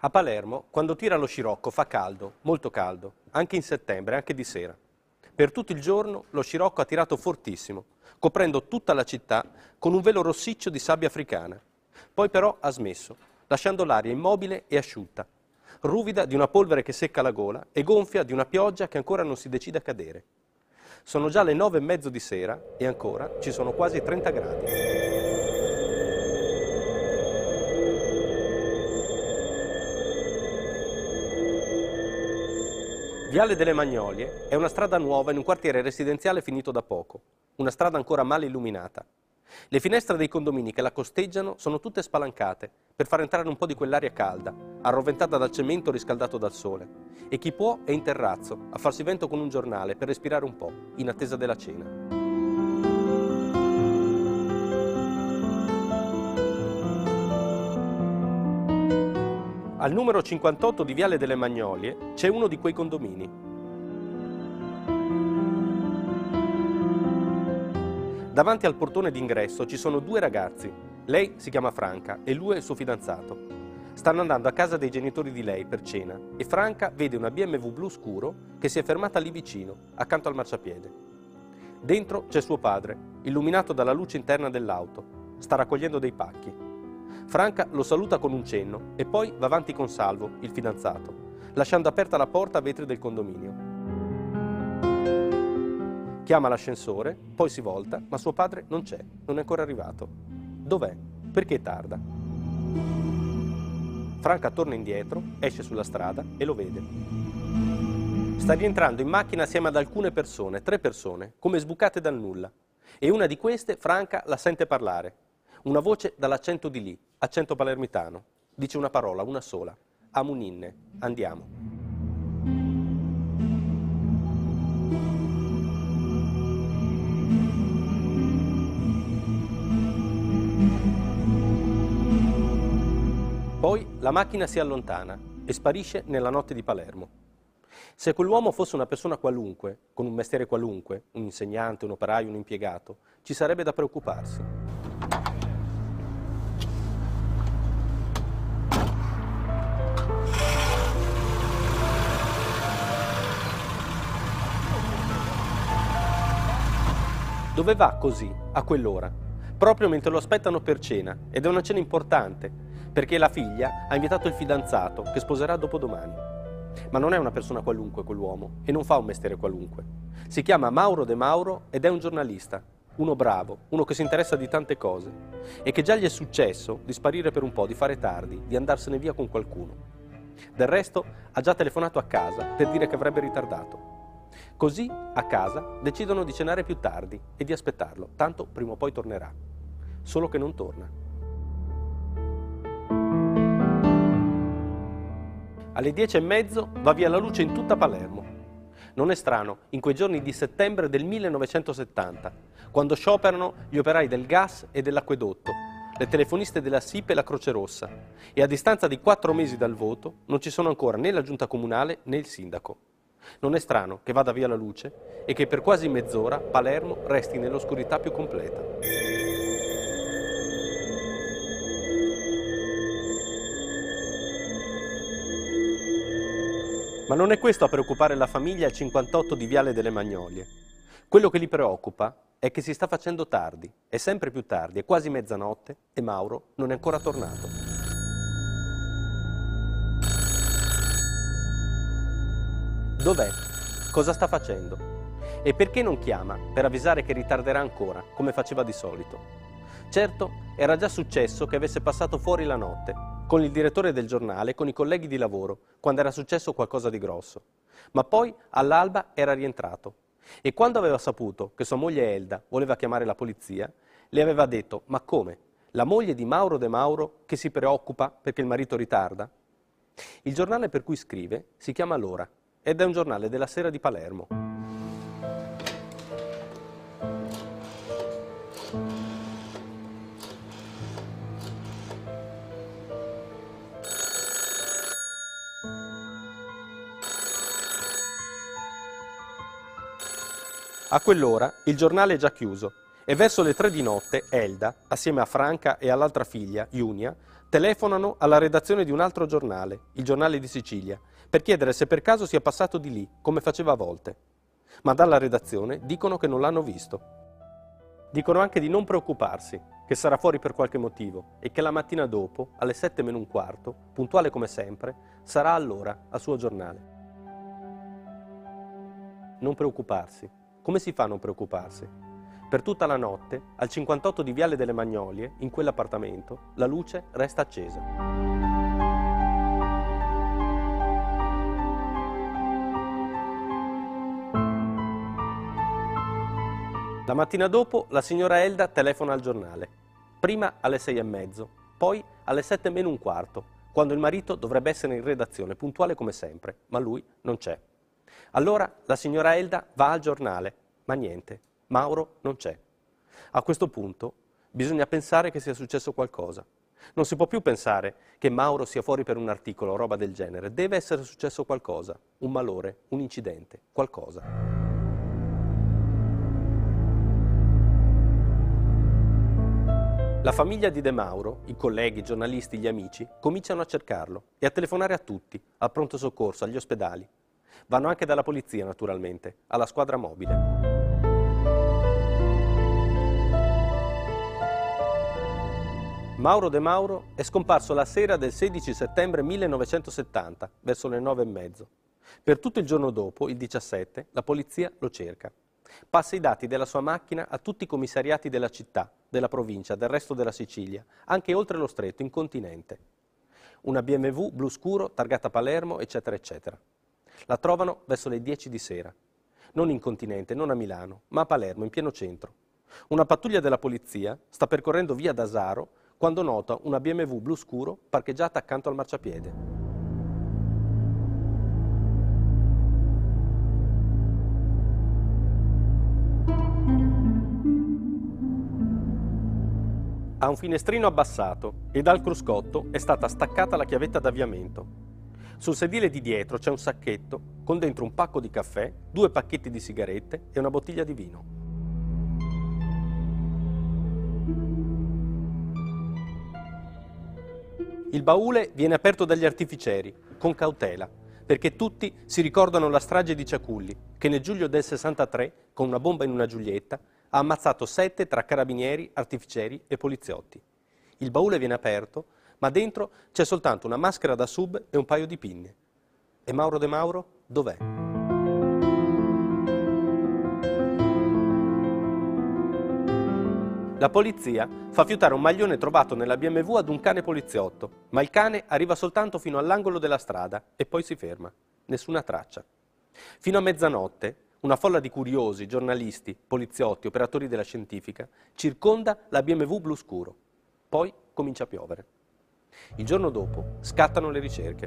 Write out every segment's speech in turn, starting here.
A Palermo, quando tira lo scirocco, fa caldo, molto caldo, anche in settembre, anche di sera. Per tutto il giorno lo scirocco ha tirato fortissimo, coprendo tutta la città con un velo rossiccio di sabbia africana. Poi però ha smesso, lasciando l'aria immobile e asciutta, ruvida di una polvere che secca la gola e gonfia di una pioggia che ancora non si decide a cadere. Sono già le nove e mezzo di sera e ancora ci sono quasi 30 gradi. Viale delle Magnolie è una strada nuova in un quartiere residenziale finito da poco, una strada ancora male illuminata. Le finestre dei condomini che la costeggiano sono tutte spalancate per far entrare un po' di quell'aria calda, arroventata dal cemento riscaldato dal sole. E chi può è in terrazzo, a farsi vento con un giornale per respirare un po', in attesa della cena. Al numero 58 di Viale delle Magnolie c'è uno di quei condomini. Davanti al portone d'ingresso ci sono due ragazzi. Lei si chiama Franca e lui è il suo fidanzato. Stanno andando a casa dei genitori di lei per cena e Franca vede una BMW blu scuro che si è fermata lì vicino, accanto al marciapiede. Dentro c'è suo padre, illuminato dalla luce interna dell'auto. Sta raccogliendo dei pacchi. Franca lo saluta con un cenno e poi va avanti con Salvo, il fidanzato, lasciando aperta la porta a vetri del condominio. Chiama l'ascensore, poi si volta, ma suo padre non c'è, non è ancora arrivato. Dov'è? Perché tarda? Franca torna indietro, esce sulla strada e lo vede. Sta rientrando in macchina assieme ad alcune persone, tre persone, come sbucate dal nulla. E una di queste, Franca, la sente parlare. Una voce dall'accento di lì, accento palermitano. Dice una parola, una sola. Amuninne, andiamo. Poi la macchina si allontana e sparisce nella notte di Palermo. Se quell'uomo fosse una persona qualunque, con un mestiere qualunque, un insegnante, un operaio, un impiegato, ci sarebbe da preoccuparsi. Dove va così, a quell'ora? Proprio mentre lo aspettano per cena, ed è una cena importante, perché la figlia ha invitato il fidanzato, che sposerà dopodomani. Ma non è una persona qualunque quell'uomo, e non fa un mestiere qualunque. Si chiama Mauro De Mauro ed è un giornalista, uno bravo, uno che si interessa di tante cose, e che già gli è successo di sparire per un po', di fare tardi, di andarsene via con qualcuno. Del resto ha già telefonato a casa per dire che avrebbe ritardato. Così, a casa, decidono di cenare più tardi e di aspettarlo, tanto prima o poi tornerà. Solo che non torna. Alle dieci e mezzo va via la luce in tutta Palermo. Non è strano, in quei giorni di settembre del 1970, quando scioperano gli operai del gas e dell'acquedotto, le telefoniste della SIP e la Croce Rossa, e a distanza di quattro mesi dal voto non ci sono ancora né la giunta comunale né il sindaco. Non è strano che vada via la luce e che per quasi mezz'ora Palermo resti nell'oscurità più completa. Ma non è questo a preoccupare la famiglia al 58 di Viale delle Magnolie. Quello che li preoccupa è che si sta facendo tardi, è sempre più tardi, è quasi mezzanotte e Mauro non è ancora tornato. Dov'è? Cosa sta facendo? E perché non chiama per avvisare che ritarderà ancora, come faceva di solito? Certo, era già successo che avesse passato fuori la notte, con il direttore del giornale, con i colleghi di lavoro, quando era successo qualcosa di grosso. Ma poi, all'alba, era rientrato. E quando aveva saputo che sua moglie Elda voleva chiamare la polizia, le aveva detto, ma come? La moglie di Mauro De Mauro che si preoccupa perché il marito ritarda? Il giornale per cui scrive si chiama L'Ora ed è un giornale della sera di Palermo. A quell'ora il giornale è già chiuso e verso le tre di notte Elda, assieme a Franca e all'altra figlia, Iunia, telefonano alla redazione di un altro giornale, il Giornale di Sicilia, per chiedere se per caso sia passato di lì, come faceva a volte. Ma dalla redazione dicono che non l'hanno visto. Dicono anche di non preoccuparsi, che sarà fuori per qualche motivo e che la mattina dopo, alle sette meno un quarto, puntuale come sempre, sarà allora al suo giornale. Non preoccuparsi. Come si fa a non preoccuparsi? Per tutta la notte, al 58 di Viale delle Magnolie, in quell'appartamento, la luce resta accesa. La mattina dopo la signora Elda telefona al giornale. Prima alle sei e mezzo, poi alle sette meno un quarto, quando il marito dovrebbe essere in redazione, puntuale come sempre, ma lui non c'è. Allora la signora Elda va al giornale, ma niente, Mauro non c'è. A questo punto bisogna pensare che sia successo qualcosa. Non si può più pensare che Mauro sia fuori per un articolo o roba del genere. Deve essere successo qualcosa, un malore, un incidente, qualcosa. La famiglia di De Mauro, i colleghi, i giornalisti, gli amici, cominciano a cercarlo e a telefonare a tutti, al pronto soccorso, agli ospedali. Vanno anche dalla polizia, naturalmente, alla squadra mobile. Mauro De Mauro è scomparso la sera del 16 settembre 1970, verso le nove e mezzo. Per tutto il giorno dopo, il 17, la polizia lo cerca. Passa i dati della sua macchina a tutti i commissariati della città, della provincia, del resto della Sicilia, anche oltre lo stretto, in continente. Una BMW blu scuro, targata Palermo, eccetera, eccetera. La trovano verso le 10 di sera. Non in continente, non a Milano, ma a Palermo, in pieno centro. Una pattuglia della polizia sta percorrendo via Dasaro quando nota una BMW blu scuro parcheggiata accanto al marciapiede. Ha un finestrino abbassato e dal cruscotto è stata staccata la chiavetta d'avviamento. Sul sedile di dietro c'è un sacchetto con dentro un pacco di caffè, due pacchetti di sigarette e una bottiglia di vino. Il baule viene aperto dagli artificieri, con cautela, perché tutti si ricordano la strage di Ciaculli, che nel giugno del 63, con una bomba in una Giulietta, ha ammazzato sette tra carabinieri, artificieri e poliziotti. Il baule viene aperto, ma dentro c'è soltanto una maschera da sub e un paio di pinne. E Mauro De Mauro dov'è? La polizia fa fiutare un maglione trovato nella BMW ad un cane poliziotto, ma il cane arriva soltanto fino all'angolo della strada e poi si ferma. Nessuna traccia. Fino a mezzanotte una folla di curiosi, giornalisti, poliziotti, operatori della scientifica circonda la BMW blu scuro. Poi comincia a piovere. Il giorno dopo scattano le ricerche.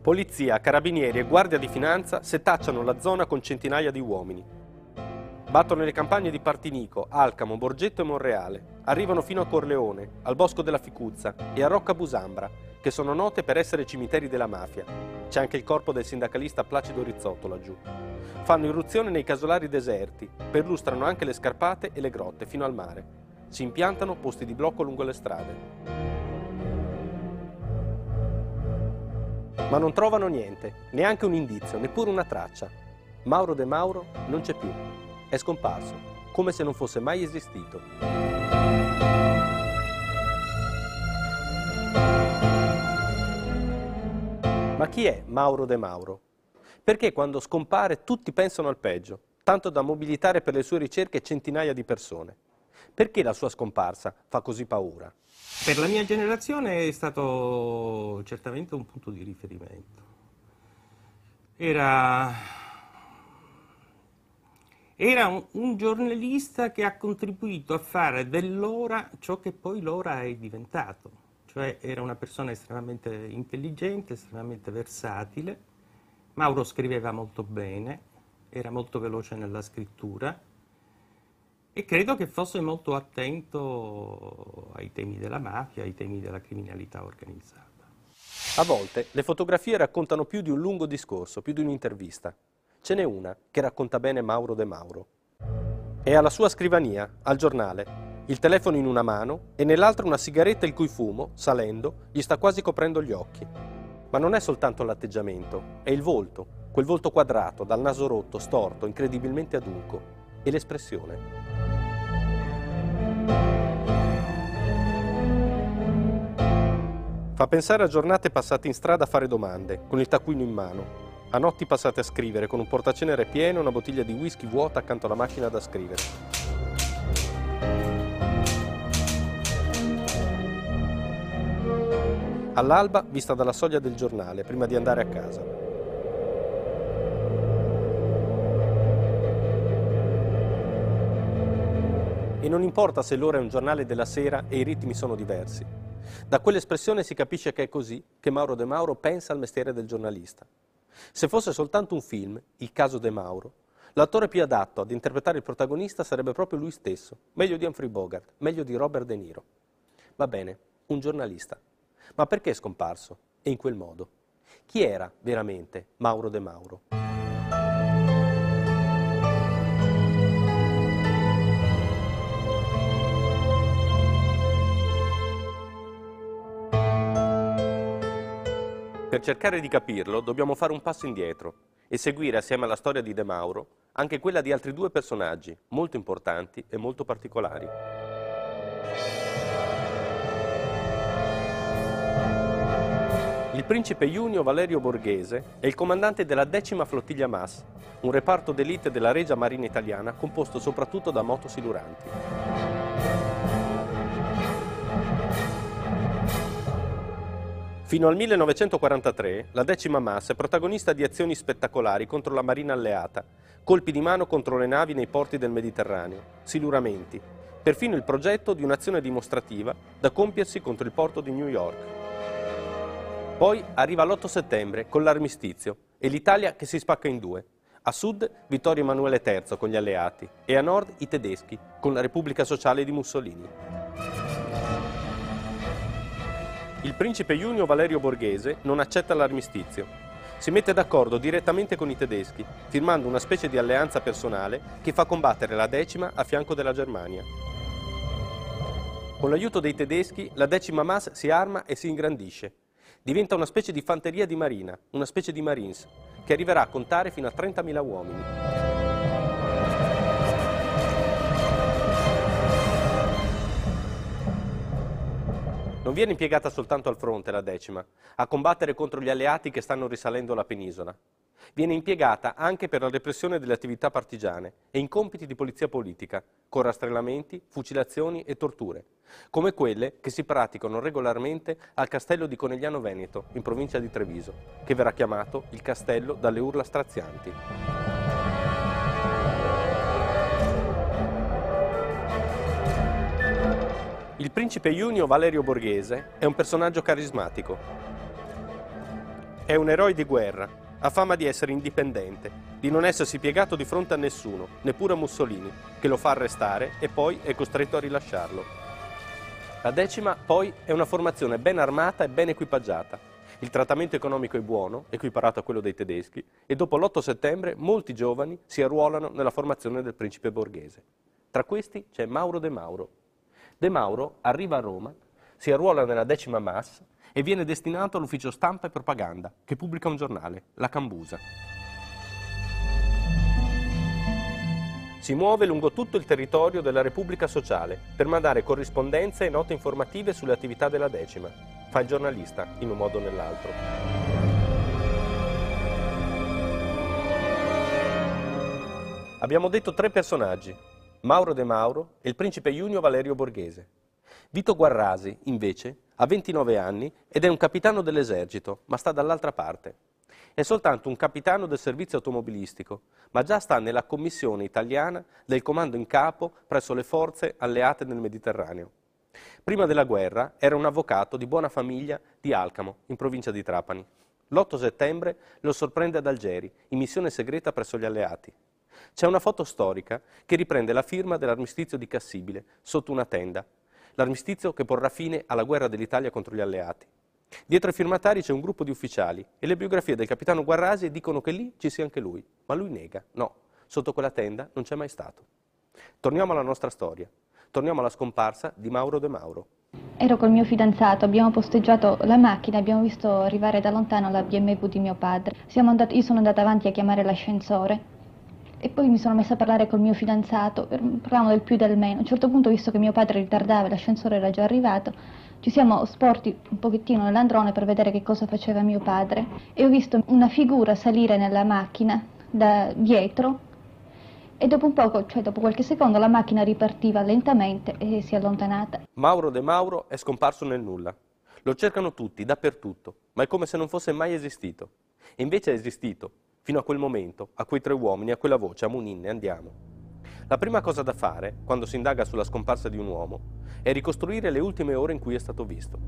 Polizia, carabinieri e guardia di finanza setacciano la zona con centinaia di uomini. Battono le campagne di Partinico, Alcamo, Borgetto e Monreale. Arrivano fino a Corleone, al Bosco della Ficuzza e a Rocca Busambra, che sono note per essere cimiteri della mafia. C'è anche il corpo del sindacalista Placido Rizzotto laggiù. Fanno irruzione nei casolari deserti, perlustrano anche le scarpate e le grotte fino al mare. Si impiantano posti di blocco lungo le strade. Ma non trovano niente, neanche un indizio, neppure una traccia. Mauro De Mauro non c'è più. È scomparso, come se non fosse mai esistito. Ma chi è Mauro De Mauro? Perché quando scompare tutti pensano al peggio, tanto da mobilitare per le sue ricerche centinaia di persone? Perché la sua scomparsa fa così paura? Per la mia generazione è stato certamente un punto di riferimento. Era, era un, un, giornalista che ha contribuito a fare dell'ora ciò che poi l'ora è diventato cioè era una persona estremamente intelligente, estremamente versatile. Mauro scriveva molto bene, era molto veloce nella scrittura e credo che fosse molto attento ai temi della mafia, ai temi della criminalità organizzata. A volte le fotografie raccontano più di un lungo discorso, più di un'intervista. Ce n'è una che racconta bene Mauro De Mauro. È alla sua scrivania, al giornale, il telefono in una mano e nell'altra una sigaretta il cui fumo, salendo, gli sta quasi coprendo gli occhi. Ma non è soltanto l'atteggiamento, è il volto, quel volto quadrato, dal naso rotto, storto, incredibilmente adunco, e l'espressione. Fa pensare a giornate passate in strada a fare domande, con il taccuino in mano, a notti passate a scrivere con un portacenere pieno e una bottiglia di whisky vuota accanto alla macchina da scrivere. All'alba vista dalla soglia del giornale prima di andare a casa. E non importa se l'ora è un giornale della sera e i ritmi sono diversi. Da quell'espressione si capisce che è così che Mauro De Mauro pensa al mestiere del giornalista. Se fosse soltanto un film, Il caso De Mauro, l'attore più adatto ad interpretare il protagonista sarebbe proprio lui stesso, meglio di Humphrey Bogart, meglio di Robert De Niro. Va bene, un giornalista. Ma perché è scomparso? E in quel modo? Chi era veramente Mauro De Mauro? Per cercare di capirlo dobbiamo fare un passo indietro e seguire assieme alla storia di De Mauro anche quella di altri due personaggi molto importanti e molto particolari. Il principe Junio Valerio Borghese è il comandante della decima flottiglia MAS, un reparto d'elite della Regia Marina Italiana composto soprattutto da motosiluranti. Fino al 1943 la decima MAS è protagonista di azioni spettacolari contro la Marina alleata, colpi di mano contro le navi nei porti del Mediterraneo, siluramenti, perfino il progetto di un'azione dimostrativa da compiersi contro il porto di New York. Poi arriva l'8 settembre con l'armistizio e l'Italia che si spacca in due. A sud Vittorio Emanuele III con gli alleati e a nord i tedeschi con la Repubblica Sociale di Mussolini. Il principe Junio Valerio Borghese non accetta l'armistizio. Si mette d'accordo direttamente con i tedeschi, firmando una specie di alleanza personale che fa combattere la decima a fianco della Germania. Con l'aiuto dei tedeschi, la decima MAS si arma e si ingrandisce diventa una specie di fanteria di marina, una specie di Marines, che arriverà a contare fino a 30.000 uomini. Non viene impiegata soltanto al fronte la decima, a combattere contro gli alleati che stanno risalendo la penisola viene impiegata anche per la repressione delle attività partigiane e in compiti di polizia politica, con rastrellamenti, fucilazioni e torture, come quelle che si praticano regolarmente al castello di Conegliano Veneto, in provincia di Treviso, che verrà chiamato il castello dalle urla strazianti. Il principe Junio Valerio Borghese è un personaggio carismatico. È un eroe di guerra, ha fama di essere indipendente, di non essersi piegato di fronte a nessuno, neppure a Mussolini, che lo fa arrestare e poi è costretto a rilasciarlo. La decima, poi, è una formazione ben armata e ben equipaggiata. Il trattamento economico è buono, equiparato a quello dei tedeschi, e dopo l'8 settembre molti giovani si arruolano nella formazione del principe borghese. Tra questi c'è Mauro De Mauro. De Mauro arriva a Roma, si arruola nella decima MAS e viene destinato all'ufficio stampa e propaganda, che pubblica un giornale, La Cambusa. Si muove lungo tutto il territorio della Repubblica Sociale per mandare corrispondenze e note informative sulle attività della decima. Fa il giornalista, in un modo o nell'altro. Abbiamo detto tre personaggi, Mauro De Mauro e il principe Junio Valerio Borghese. Vito Guarrasi, invece, ha 29 anni ed è un capitano dell'esercito, ma sta dall'altra parte. È soltanto un capitano del servizio automobilistico, ma già sta nella commissione italiana del comando in capo presso le forze alleate nel Mediterraneo. Prima della guerra era un avvocato di buona famiglia di Alcamo, in provincia di Trapani. L'8 settembre lo sorprende ad Algeri, in missione segreta presso gli alleati. C'è una foto storica che riprende la firma dell'armistizio di Cassibile sotto una tenda l'armistizio che porrà fine alla guerra dell'Italia contro gli alleati. Dietro ai firmatari c'è un gruppo di ufficiali e le biografie del capitano Guarrasi dicono che lì ci sia anche lui, ma lui nega. No, sotto quella tenda non c'è mai stato. Torniamo alla nostra storia. Torniamo alla scomparsa di Mauro De Mauro. Ero col mio fidanzato, abbiamo posteggiato la macchina, abbiamo visto arrivare da lontano la BMW di mio padre. Andati, io sono andata avanti a chiamare l'ascensore e poi mi sono messa a parlare col mio fidanzato, parlavamo del più e del meno. A un certo punto, visto che mio padre ritardava e l'ascensore era già arrivato, ci siamo sporti un pochettino nell'androne per vedere che cosa faceva mio padre e ho visto una figura salire nella macchina da dietro e dopo un poco, cioè dopo qualche secondo, la macchina ripartiva lentamente e si è allontanata. Mauro De Mauro è scomparso nel nulla. Lo cercano tutti, dappertutto, ma è come se non fosse mai esistito. E invece è esistito, fino a quel momento, a quei tre uomini, a quella voce, a Muninne, andiamo. La prima cosa da fare, quando si indaga sulla scomparsa di un uomo, è ricostruire le ultime ore in cui è stato visto.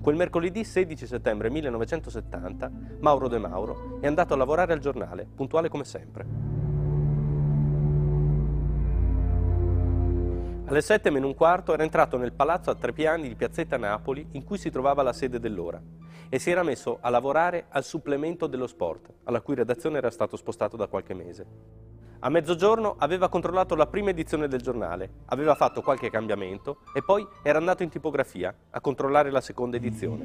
Quel mercoledì 16 settembre 1970, Mauro De Mauro è andato a lavorare al giornale, puntuale come sempre. Alle sette meno un quarto era entrato nel palazzo a tre piani di Piazzetta Napoli in cui si trovava la sede dell'ora e si era messo a lavorare al supplemento dello sport, alla cui redazione era stato spostato da qualche mese. A mezzogiorno aveva controllato la prima edizione del giornale, aveva fatto qualche cambiamento e poi era andato in tipografia a controllare la seconda edizione.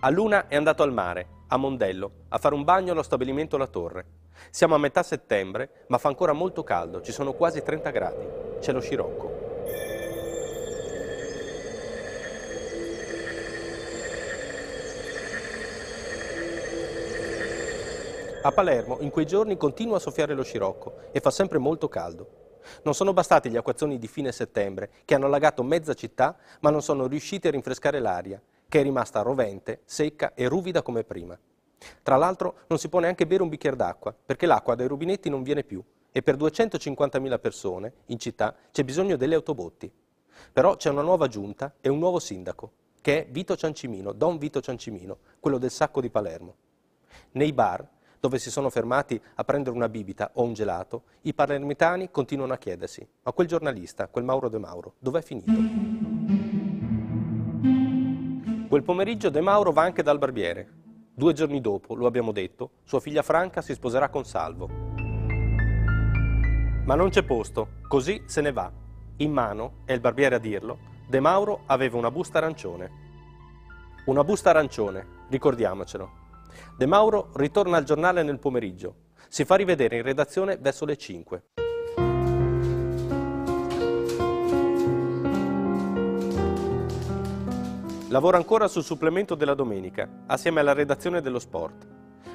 A luna è andato al mare, a Mondello, a fare un bagno allo stabilimento La Torre. Siamo a metà settembre, ma fa ancora molto caldo, ci sono quasi 30 gradi. C'è lo scirocco. A Palermo in quei giorni continua a soffiare lo scirocco e fa sempre molto caldo. Non sono bastati gli acquazzoni di fine settembre che hanno allagato mezza città, ma non sono riusciti a rinfrescare l'aria, che è rimasta rovente, secca e ruvida come prima. Tra l'altro non si può neanche bere un bicchiere d'acqua, perché l'acqua dai rubinetti non viene più e per 250.000 persone in città c'è bisogno delle autobotti. Però c'è una nuova giunta e un nuovo sindaco, che è Vito Ciancimino, Don Vito Ciancimino, quello del sacco di Palermo. Nei bar, dove si sono fermati a prendere una bibita o un gelato, i palermitani continuano a chiedersi, ma quel giornalista, quel Mauro De Mauro, dov'è finito? Quel pomeriggio De Mauro va anche dal barbiere, Due giorni dopo, lo abbiamo detto, sua figlia Franca si sposerà con Salvo. Ma non c'è posto, così se ne va. In mano, è il barbiere a dirlo, De Mauro aveva una busta arancione. Una busta arancione, ricordiamocelo. De Mauro ritorna al giornale nel pomeriggio. Si fa rivedere in redazione verso le 5. Lavora ancora sul supplemento della domenica, assieme alla redazione dello sport.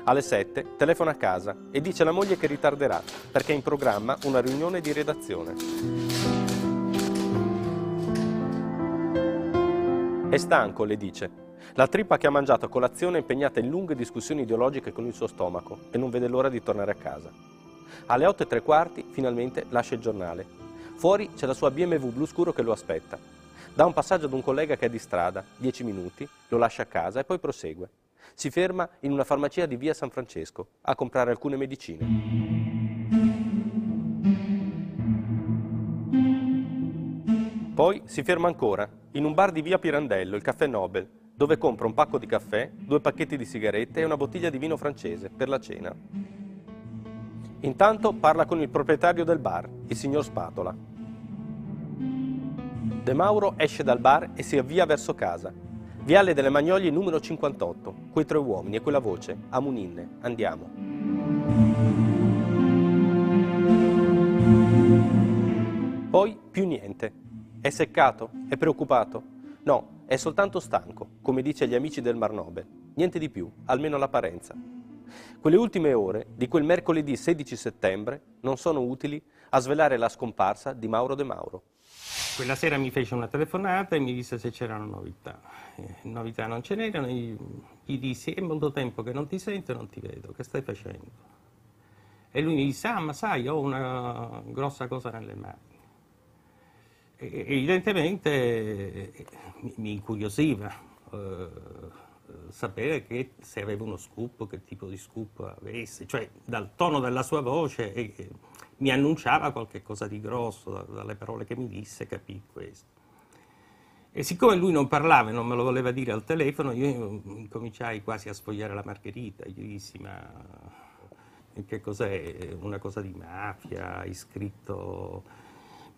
Alle 7 telefona a casa e dice alla moglie che ritarderà perché è in programma una riunione di redazione. È stanco, le dice. La trippa che ha mangiato a colazione è impegnata in lunghe discussioni ideologiche con il suo stomaco e non vede l'ora di tornare a casa. Alle 8 e tre quarti finalmente lascia il giornale. Fuori c'è la sua BMW blu scuro che lo aspetta. Dà un passaggio ad un collega che è di strada, 10 minuti, lo lascia a casa e poi prosegue. Si ferma in una farmacia di via San Francesco a comprare alcune medicine. Poi si ferma ancora in un bar di via Pirandello, il Caffè Nobel, dove compra un pacco di caffè, due pacchetti di sigarette e una bottiglia di vino francese per la cena. Intanto parla con il proprietario del bar, il signor Spatola, De Mauro esce dal bar e si avvia verso casa. Viale delle Magnolie numero 58, quei tre uomini e quella voce, a Muninne, andiamo. Poi più niente. È seccato? È preoccupato? No, è soltanto stanco, come dice agli amici del Mar Nobel. Niente di più, almeno l'apparenza. Quelle ultime ore di quel mercoledì 16 settembre non sono utili a svelare la scomparsa di Mauro De Mauro. Quella sera mi fece una telefonata e mi disse se c'erano novità. Eh, novità non ce n'erano, gli dissi è molto tempo che non ti sento e non ti vedo, che stai facendo? E lui mi disse, ah ma sai, ho una grossa cosa nelle mani. E, evidentemente eh, mi, mi incuriosiva. Eh, sapere che, se aveva uno scoop, che tipo di scoop avesse, cioè dal tono della sua voce eh, mi annunciava qualche cosa di grosso, dalle parole che mi disse capì questo. E siccome lui non parlava e non me lo voleva dire al telefono, io cominciai quasi a sfogliare la margherita. Gli dissi, ma che cos'è? Una cosa di mafia? Hai scritto...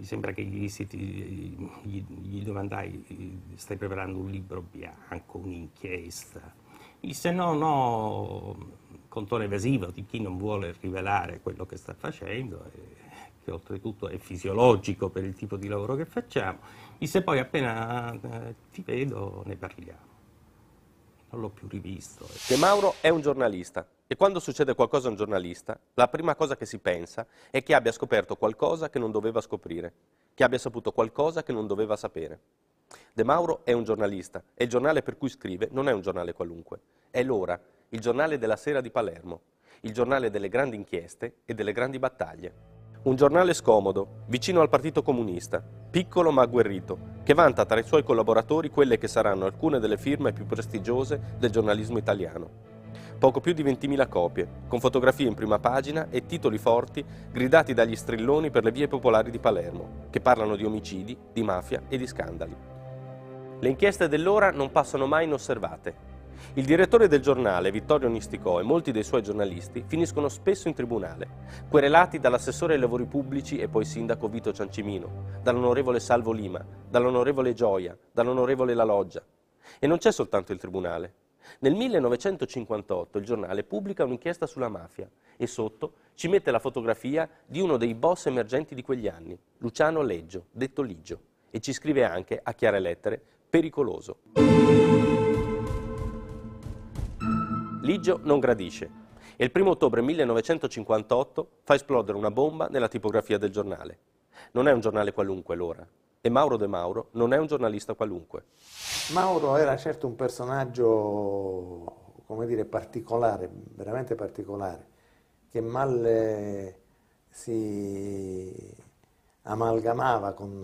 Mi sembra che gli, dissi, gli, gli domandai, stai preparando un libro bianco, un'inchiesta? Mi disse, no, no, con tono evasivo di chi non vuole rivelare quello che sta facendo. Che oltretutto è fisiologico per il tipo di lavoro che facciamo, e se poi appena eh, ti vedo ne parliamo. Non l'ho più rivisto. De Mauro è un giornalista e quando succede qualcosa a un giornalista, la prima cosa che si pensa è che abbia scoperto qualcosa che non doveva scoprire, che abbia saputo qualcosa che non doveva sapere. De Mauro è un giornalista e il giornale per cui scrive non è un giornale qualunque, è l'Ora, il giornale della sera di Palermo, il giornale delle grandi inchieste e delle grandi battaglie. Un giornale scomodo, vicino al Partito Comunista, piccolo ma agguerrito, che vanta tra i suoi collaboratori quelle che saranno alcune delle firme più prestigiose del giornalismo italiano. Poco più di 20.000 copie, con fotografie in prima pagina e titoli forti gridati dagli strilloni per le vie popolari di Palermo, che parlano di omicidi, di mafia e di scandali. Le inchieste dell'ora non passano mai inosservate, il direttore del giornale, Vittorio Nisticò, e molti dei suoi giornalisti finiscono spesso in tribunale, querelati dall'assessore ai lavori pubblici e poi sindaco Vito Ciancimino, dall'onorevole Salvo Lima, dall'onorevole Gioia, dall'onorevole La Loggia. E non c'è soltanto il tribunale. Nel 1958 il giornale pubblica un'inchiesta sulla mafia e sotto ci mette la fotografia di uno dei boss emergenti di quegli anni, Luciano Leggio, detto Ligio, e ci scrive anche, a chiare lettere, pericoloso. Ligio non gradisce e il 1 ottobre 1958 fa esplodere una bomba nella tipografia del giornale. Non è un giornale qualunque l'ora e Mauro De Mauro non è un giornalista qualunque. Mauro era certo un personaggio, come dire, particolare, veramente particolare, che mal eh, si amalgamava con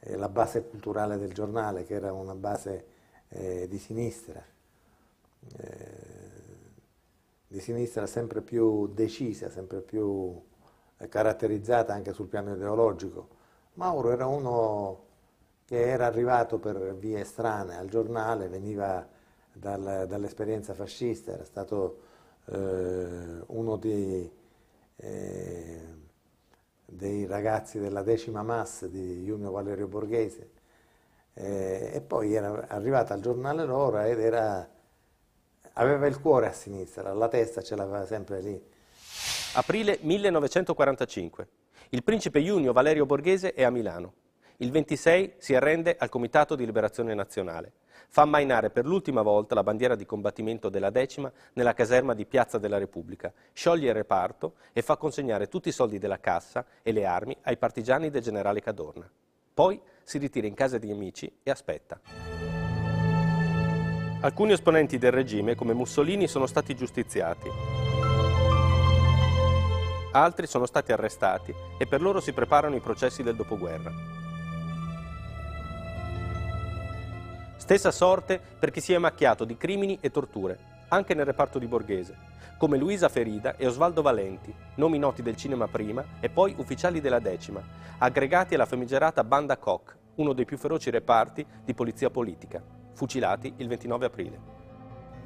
eh, la base culturale del giornale, che era una base eh, di sinistra di sinistra sempre più decisa, sempre più eh, caratterizzata anche sul piano ideologico. Mauro era uno che era arrivato per vie strane al giornale, veniva dal, dall'esperienza fascista, era stato eh, uno dei, eh, dei, ragazzi della decima massa di Junio Valerio Borghese eh, e poi era arrivato al giornale L'Ora ed era aveva il cuore a sinistra, la testa ce l'aveva sempre lì. Aprile 1945. Il principe Junio Valerio Borghese è a Milano. Il 26 si arrende al Comitato di Liberazione Nazionale. Fa ammainare per l'ultima volta la bandiera di combattimento della decima nella caserma di Piazza della Repubblica, scioglie il reparto e fa consegnare tutti i soldi della cassa e le armi ai partigiani del generale Cadorna. Poi si ritira in casa di amici e aspetta. Alcuni esponenti del regime, come Mussolini, sono stati giustiziati. Altri sono stati arrestati e per loro si preparano i processi del dopoguerra. Stessa sorte per chi si è macchiato di crimini e torture, anche nel reparto di Borghese, come Luisa Ferida e Osvaldo Valenti, nomi noti del cinema prima e poi ufficiali della decima, aggregati alla famigerata Banda Koch, uno dei più feroci reparti di polizia politica fucilati il 29 aprile.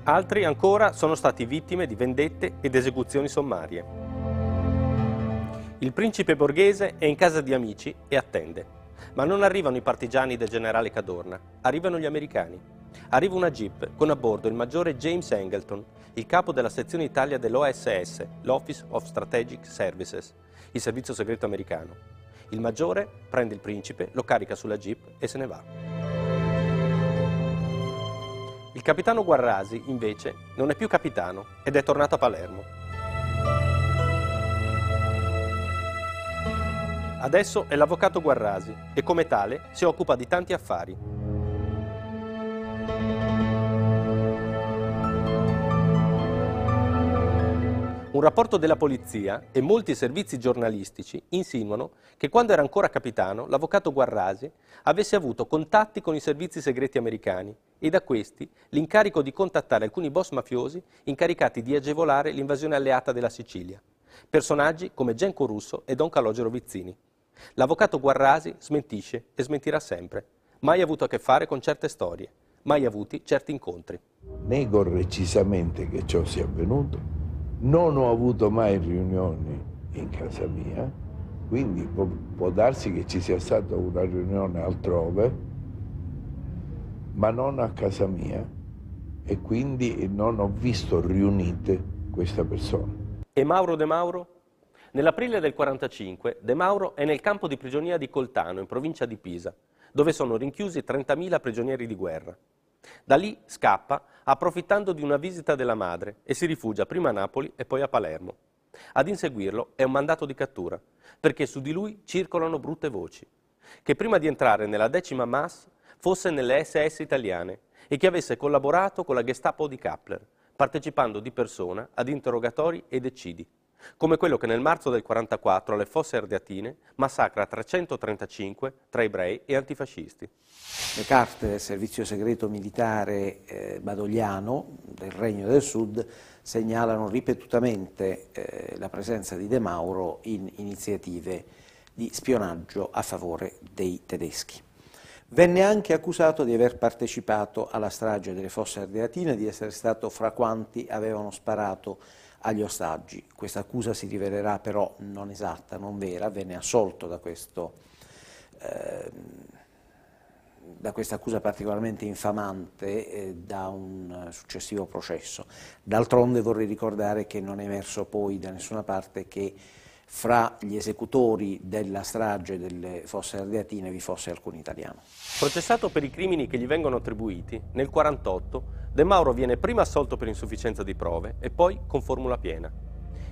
Altri ancora sono stati vittime di vendette ed esecuzioni sommarie. Il principe borghese è in casa di amici e attende. Ma non arrivano i partigiani del generale Cadorna, arrivano gli americani. Arriva una jeep con a bordo il maggiore James Angleton, il capo della sezione Italia dell'OSS, l'Office of Strategic Services, il servizio segreto americano. Il maggiore prende il principe, lo carica sulla jeep e se ne va. Il capitano Guarrasi, invece, non è più capitano ed è tornato a Palermo. Adesso è l'avvocato Guarrasi e come tale si occupa di tanti affari. Un rapporto della polizia e molti servizi giornalistici insinuano che quando era ancora capitano l'avvocato Guarrasi avesse avuto contatti con i servizi segreti americani e da questi l'incarico di contattare alcuni boss mafiosi incaricati di agevolare l'invasione alleata della Sicilia. Personaggi come Genco Russo e Don Calogero Vizzini. L'avvocato Guarrasi smentisce e smentirà sempre. Mai avuto a che fare con certe storie, mai avuti certi incontri. Nego recisamente che ciò sia avvenuto, non ho avuto mai riunioni in casa mia, quindi può, può darsi che ci sia stata una riunione altrove, ma non a casa mia e quindi non ho visto riunite questa persona. E Mauro De Mauro? Nell'aprile del 45 De Mauro è nel campo di prigionia di Coltano, in provincia di Pisa, dove sono rinchiusi 30.000 prigionieri di guerra. Da lì scappa approfittando di una visita della madre e si rifugia prima a Napoli e poi a Palermo. Ad inseguirlo è un mandato di cattura, perché su di lui circolano brutte voci, che prima di entrare nella decima MAS fosse nelle SS italiane e che avesse collaborato con la Gestapo di Kappler, partecipando di persona ad interrogatori e decidi come quello che nel marzo del 44 alle Fosse Ardeatine massacra 335 tra ebrei e antifascisti. Le carte del servizio segreto militare eh, badogliano del Regno del Sud segnalano ripetutamente eh, la presenza di De Mauro in iniziative di spionaggio a favore dei tedeschi. Venne anche accusato di aver partecipato alla strage delle Fosse Ardeatine di essere stato fra quanti avevano sparato agli ostaggi. Questa accusa si rivelerà però non esatta, non vera, venne assolto da, questo, eh, da questa accusa particolarmente infamante eh, da un successivo processo. D'altronde vorrei ricordare che non è emerso poi da nessuna parte che fra gli esecutori della strage delle fosse ardeatine vi fosse alcun italiano. Processato per i crimini che gli vengono attribuiti, nel 1948 De Mauro viene prima assolto per insufficienza di prove e poi con formula piena.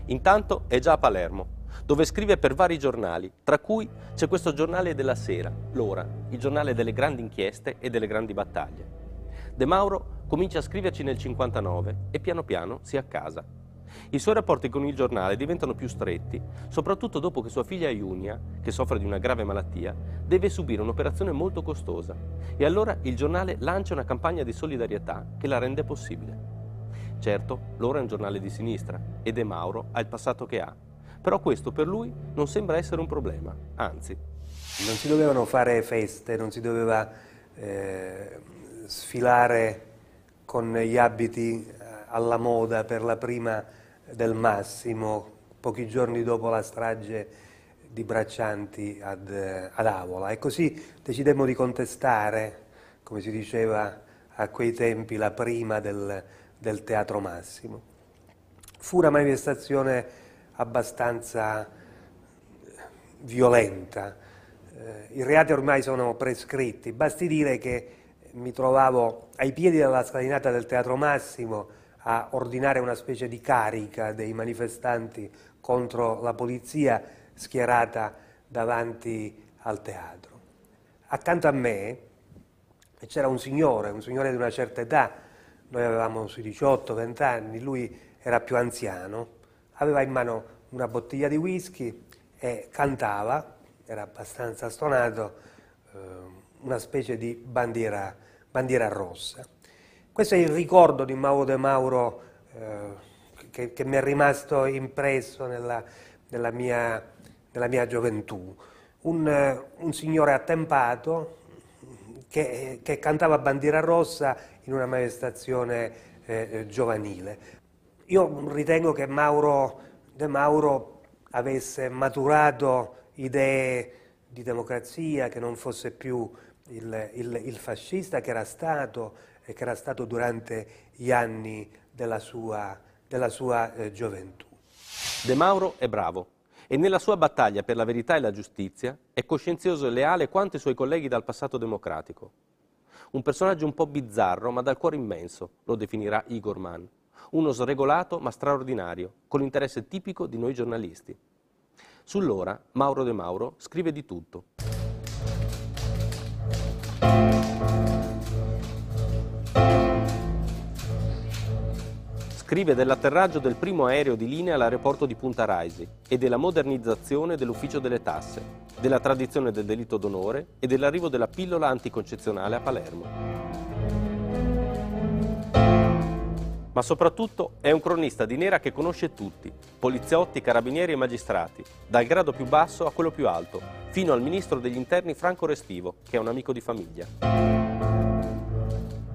Intanto è già a Palermo, dove scrive per vari giornali, tra cui c'è questo giornale della sera, L'Ora, il giornale delle grandi inchieste e delle grandi battaglie. De Mauro comincia a scriverci nel 59 e piano piano si accasa. I suoi rapporti con il giornale diventano più stretti, soprattutto dopo che sua figlia Iunia, che soffre di una grave malattia, deve subire un'operazione molto costosa e allora il giornale lancia una campagna di solidarietà che la rende possibile. Certo, l'ora è un giornale di sinistra e De Mauro ha il passato che ha, però questo per lui non sembra essere un problema, anzi. Non si dovevano fare feste, non si doveva eh, sfilare con gli abiti alla moda per la prima del Massimo, pochi giorni dopo la strage di Braccianti ad, ad Avola. E così decidemmo di contestare, come si diceva a quei tempi, la prima del, del Teatro Massimo. Fu una manifestazione abbastanza violenta. Eh, I reati ormai sono prescritti, basti dire che mi trovavo ai piedi della scalinata del Teatro Massimo a ordinare una specie di carica dei manifestanti contro la polizia schierata davanti al teatro. Accanto a me c'era un signore, un signore di una certa età, noi avevamo sui 18-20 anni, lui era più anziano, aveva in mano una bottiglia di whisky e cantava, era abbastanza stonato, eh, una specie di bandiera, bandiera rossa. Questo è il ricordo di Mauro De Mauro eh, che, che, mi è rimasto impresso nella, nella, mia, nella mia, gioventù. Un, un signore attempato che, che, cantava bandiera rossa in una manifestazione eh, giovanile. Io ritengo che Mauro De Mauro avesse maturato idee di democrazia, che non fosse più il, il, il fascista che era stato e che era stato durante gli anni della sua, della sua eh, gioventù. De Mauro è bravo e nella sua battaglia per la verità e la giustizia è coscienzioso e leale quanto i suoi colleghi dal passato democratico. Un personaggio un po' bizzarro ma dal cuore immenso, lo definirà Igor Mann. Uno sregolato ma straordinario, con l'interesse tipico di noi giornalisti. Sull'ora, Mauro De Mauro scrive di tutto. Scrive dell'atterraggio del primo aereo di linea all'aeroporto di Punta Raisi e della modernizzazione dell'ufficio delle tasse, della tradizione del delitto d'onore e dell'arrivo della pillola anticoncezionale a Palermo. Ma soprattutto è un cronista di nera che conosce tutti, poliziotti, carabinieri e magistrati, dal grado più basso a quello più alto, fino al ministro degli interni Franco Restivo, che è un amico di famiglia.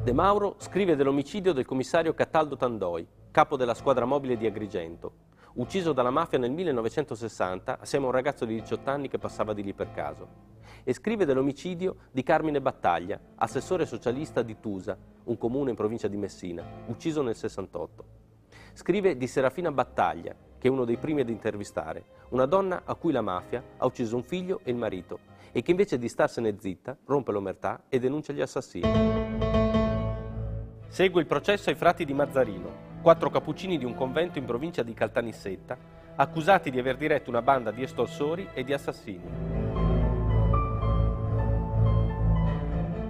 De Mauro scrive dell'omicidio del commissario Cataldo Tandoi, capo della squadra mobile di Agrigento, ucciso dalla mafia nel 1960 assieme a un ragazzo di 18 anni che passava di lì per caso e scrive dell'omicidio di Carmine Battaglia, assessore socialista di Tusa, un comune in provincia di Messina, ucciso nel 68. Scrive di Serafina Battaglia, che è uno dei primi ad intervistare, una donna a cui la mafia ha ucciso un figlio e il marito e che invece di starsene zitta rompe l'omertà e denuncia gli assassini. Segue il processo ai frati di Mazzarino, quattro cappuccini di un convento in provincia di Caltanissetta, accusati di aver diretto una banda di estorsori e di assassini.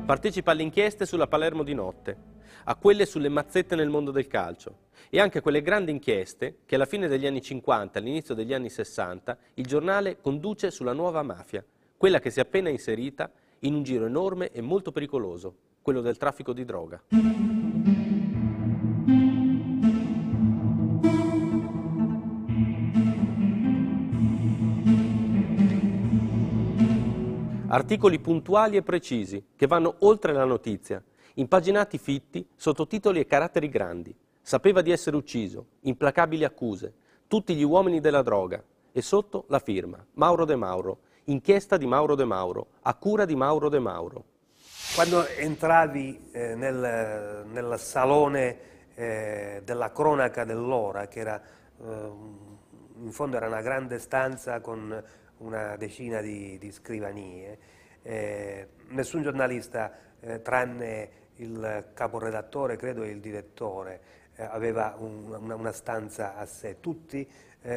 Partecipa alle inchieste sulla Palermo di notte, a quelle sulle mazzette nel mondo del calcio e anche a quelle grandi inchieste che alla fine degli anni 50 e all'inizio degli anni 60 il giornale conduce sulla nuova mafia, quella che si è appena inserita in un giro enorme e molto pericoloso, quello del traffico di droga. Articoli puntuali e precisi che vanno oltre la notizia, impaginati fitti, sottotitoli e caratteri grandi. Sapeva di essere ucciso, implacabili accuse, tutti gli uomini della droga e sotto la firma Mauro De Mauro, inchiesta di Mauro De Mauro, a cura di Mauro De Mauro. Quando entravi eh, nel, nel, salone eh, della cronaca dell'ora, che era eh, in fondo era una grande stanza con una decina di, di scrivanie. Eh, nessun giornalista, eh, tranne il caporedattore, credo, e il direttore, eh, aveva un, una, una, stanza a sé, tutti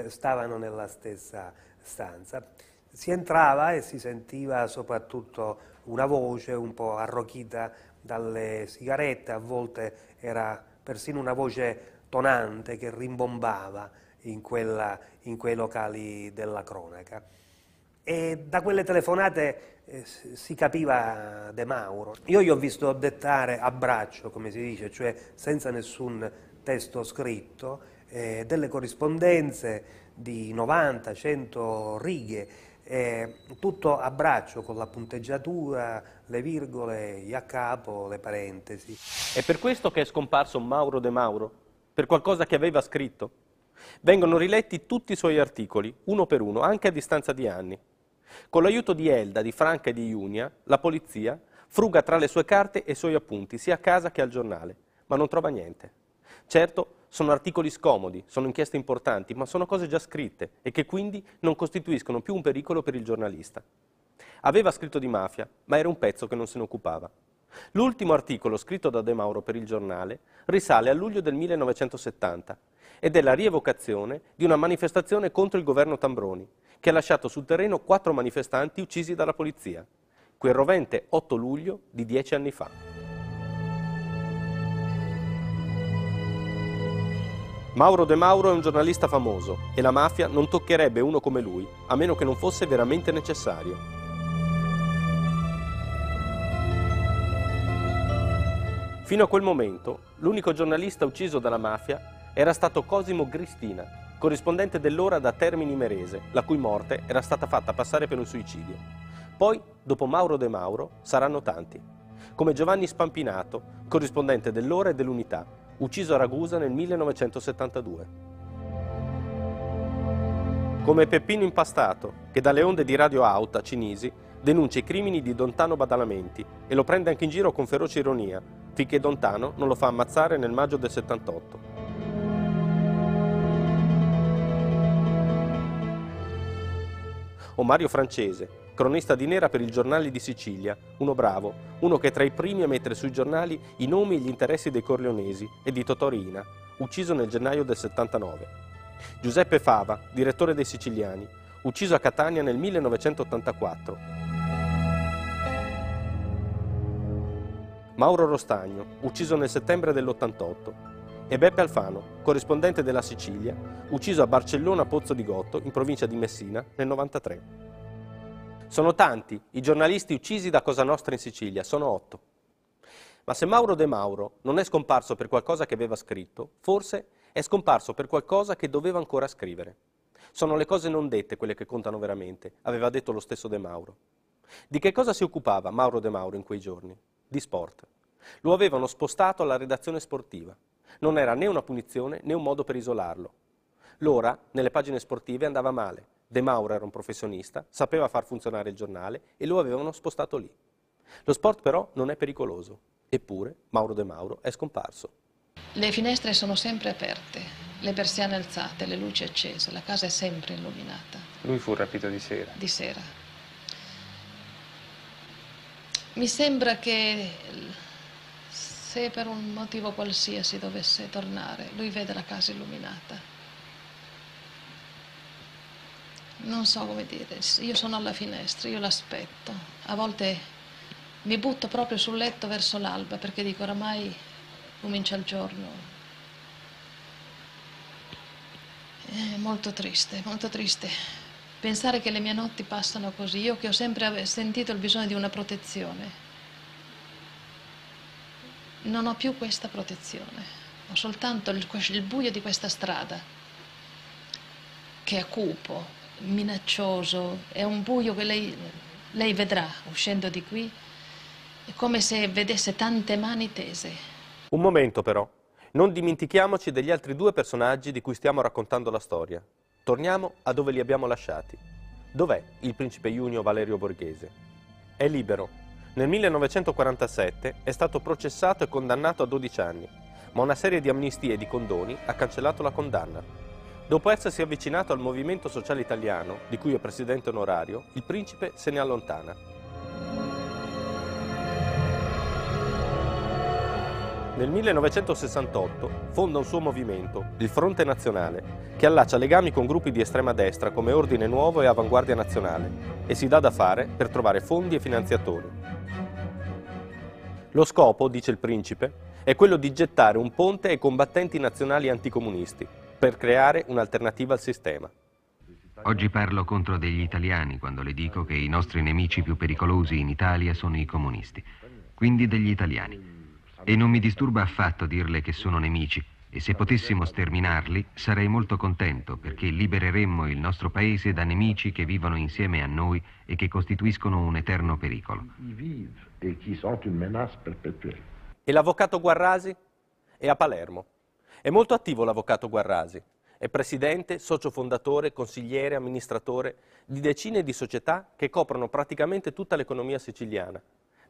stavano nella stessa stanza. Si entrava e si sentiva soprattutto una voce un po' arrochita dalle sigarette, a volte era persino una voce tonante che rimbombava in, quella, in quei locali della cronaca. E da quelle telefonate eh, si capiva De Mauro. Io gli ho visto dettare a braccio, come si dice, cioè senza nessun testo scritto, eh, delle corrispondenze di 90-100 righe, eh, tutto a braccio con la punteggiatura, le virgole, gli a capo, le parentesi. È per questo che è scomparso Mauro De Mauro? Per qualcosa che aveva scritto? Vengono riletti tutti i suoi articoli, uno per uno, anche a distanza di anni. Con l'aiuto di Elda, di Franca e di Iunia, la polizia fruga tra le sue carte e i suoi appunti, sia a casa che al giornale, ma non trova niente. Certo, sono articoli scomodi, sono inchieste importanti, ma sono cose già scritte e che quindi non costituiscono più un pericolo per il giornalista. Aveva scritto di mafia, ma era un pezzo che non se ne occupava. L'ultimo articolo scritto da De Mauro per il giornale risale a luglio del 1970 ed è la rievocazione di una manifestazione contro il governo Tambroni, che ha lasciato sul terreno quattro manifestanti uccisi dalla polizia, quel rovente 8 luglio di dieci anni fa. Mauro De Mauro è un giornalista famoso e la mafia non toccherebbe uno come lui, a meno che non fosse veramente necessario. Fino a quel momento, l'unico giornalista ucciso dalla mafia era stato Cosimo Gristina, corrispondente dell'ora da Termini Merese, la cui morte era stata fatta passare per un suicidio. Poi, dopo Mauro De Mauro, saranno tanti, come Giovanni Spampinato, corrispondente dell'ora e dell'unità, ucciso a Ragusa nel 1972. Come Peppino Impastato, che dalle onde di Radio Auta, Cinisi, denuncia i crimini di Dontano Badalamenti e lo prende anche in giro con feroce ironia, finché Dontano non lo fa ammazzare nel maggio del 78. o Mario Francese, cronista di nera per il Giornale di Sicilia, uno bravo, uno che è tra i primi a mettere sui giornali i nomi e gli interessi dei Corleonesi e di Totorina, ucciso nel gennaio del 79. Giuseppe Fava, direttore dei Siciliani, ucciso a Catania nel 1984. Mauro Rostagno, ucciso nel settembre dell'88. e Beppe Alfano, corrispondente della Sicilia, ucciso a Barcellona Pozzo di Gotto, in provincia di Messina, nel 93. Sono tanti i giornalisti uccisi da Cosa Nostra in Sicilia, sono otto. Ma se Mauro De Mauro non è scomparso per qualcosa che aveva scritto, forse è scomparso per qualcosa che doveva ancora scrivere. Sono le cose non dette quelle che contano veramente, aveva detto lo stesso De Mauro. Di che cosa si occupava Mauro De Mauro in quei giorni? Di sport. Lo avevano spostato alla redazione sportiva. Non era né una punizione né un modo per isolarlo. L'ora, nelle pagine sportive, andava male. De Mauro era un professionista, sapeva far funzionare il giornale e lo avevano spostato lì. Lo sport però non è pericoloso. Eppure Mauro De Mauro è scomparso. Le finestre sono sempre aperte, le persiane alzate, le luci accese, la casa è sempre illuminata. Lui fu rapito di sera. Di sera. Mi sembra che se per un motivo qualsiasi dovesse tornare, lui vede la casa illuminata. Non so come dire, io sono alla finestra, io l'aspetto. A volte mi butto proprio sul letto verso l'alba perché dico oramai comincia il giorno. È molto triste, molto triste. Pensare che le mie notti passano così, io che ho sempre sentito il bisogno di una protezione. Non ho più questa protezione, ho soltanto il, il buio di questa strada, che è cupo, minaccioso, è un buio che lei, lei vedrà uscendo di qui è come se vedesse tante mani tese. Un momento però. Non dimentichiamoci degli altri due personaggi di cui stiamo raccontando la storia. Torniamo a dove li abbiamo lasciati. Dov'è il principe Junio Valerio Borghese? È libero. Nel 1947 è stato processato e condannato a 12 anni, ma una serie di amnistie e di condoni ha cancellato la condanna. Dopo essersi avvicinato al Movimento Sociale Italiano, di cui è presidente onorario, il principe se ne allontana. Nel 1968 fonda un suo movimento, il Fronte Nazionale, che allaccia legami con gruppi di estrema destra come Ordine Nuovo e Avanguardia Nazionale e si dà da fare per trovare fondi e finanziatori. Lo scopo, dice il principe, è quello di gettare un ponte ai combattenti nazionali anticomunisti per creare un'alternativa al sistema. Oggi parlo contro degli italiani quando le dico che i nostri nemici più pericolosi in Italia sono i comunisti, quindi degli italiani. E non mi disturba affatto dirle che sono nemici e se potessimo sterminarli sarei molto contento perché libereremmo il nostro paese da nemici che vivono insieme a noi e che costituiscono un eterno pericolo. E l'avvocato Guarrasi? È a Palermo. È molto attivo l'avvocato Guarrasi. È presidente, socio fondatore, consigliere, amministratore di decine di società che coprono praticamente tutta l'economia siciliana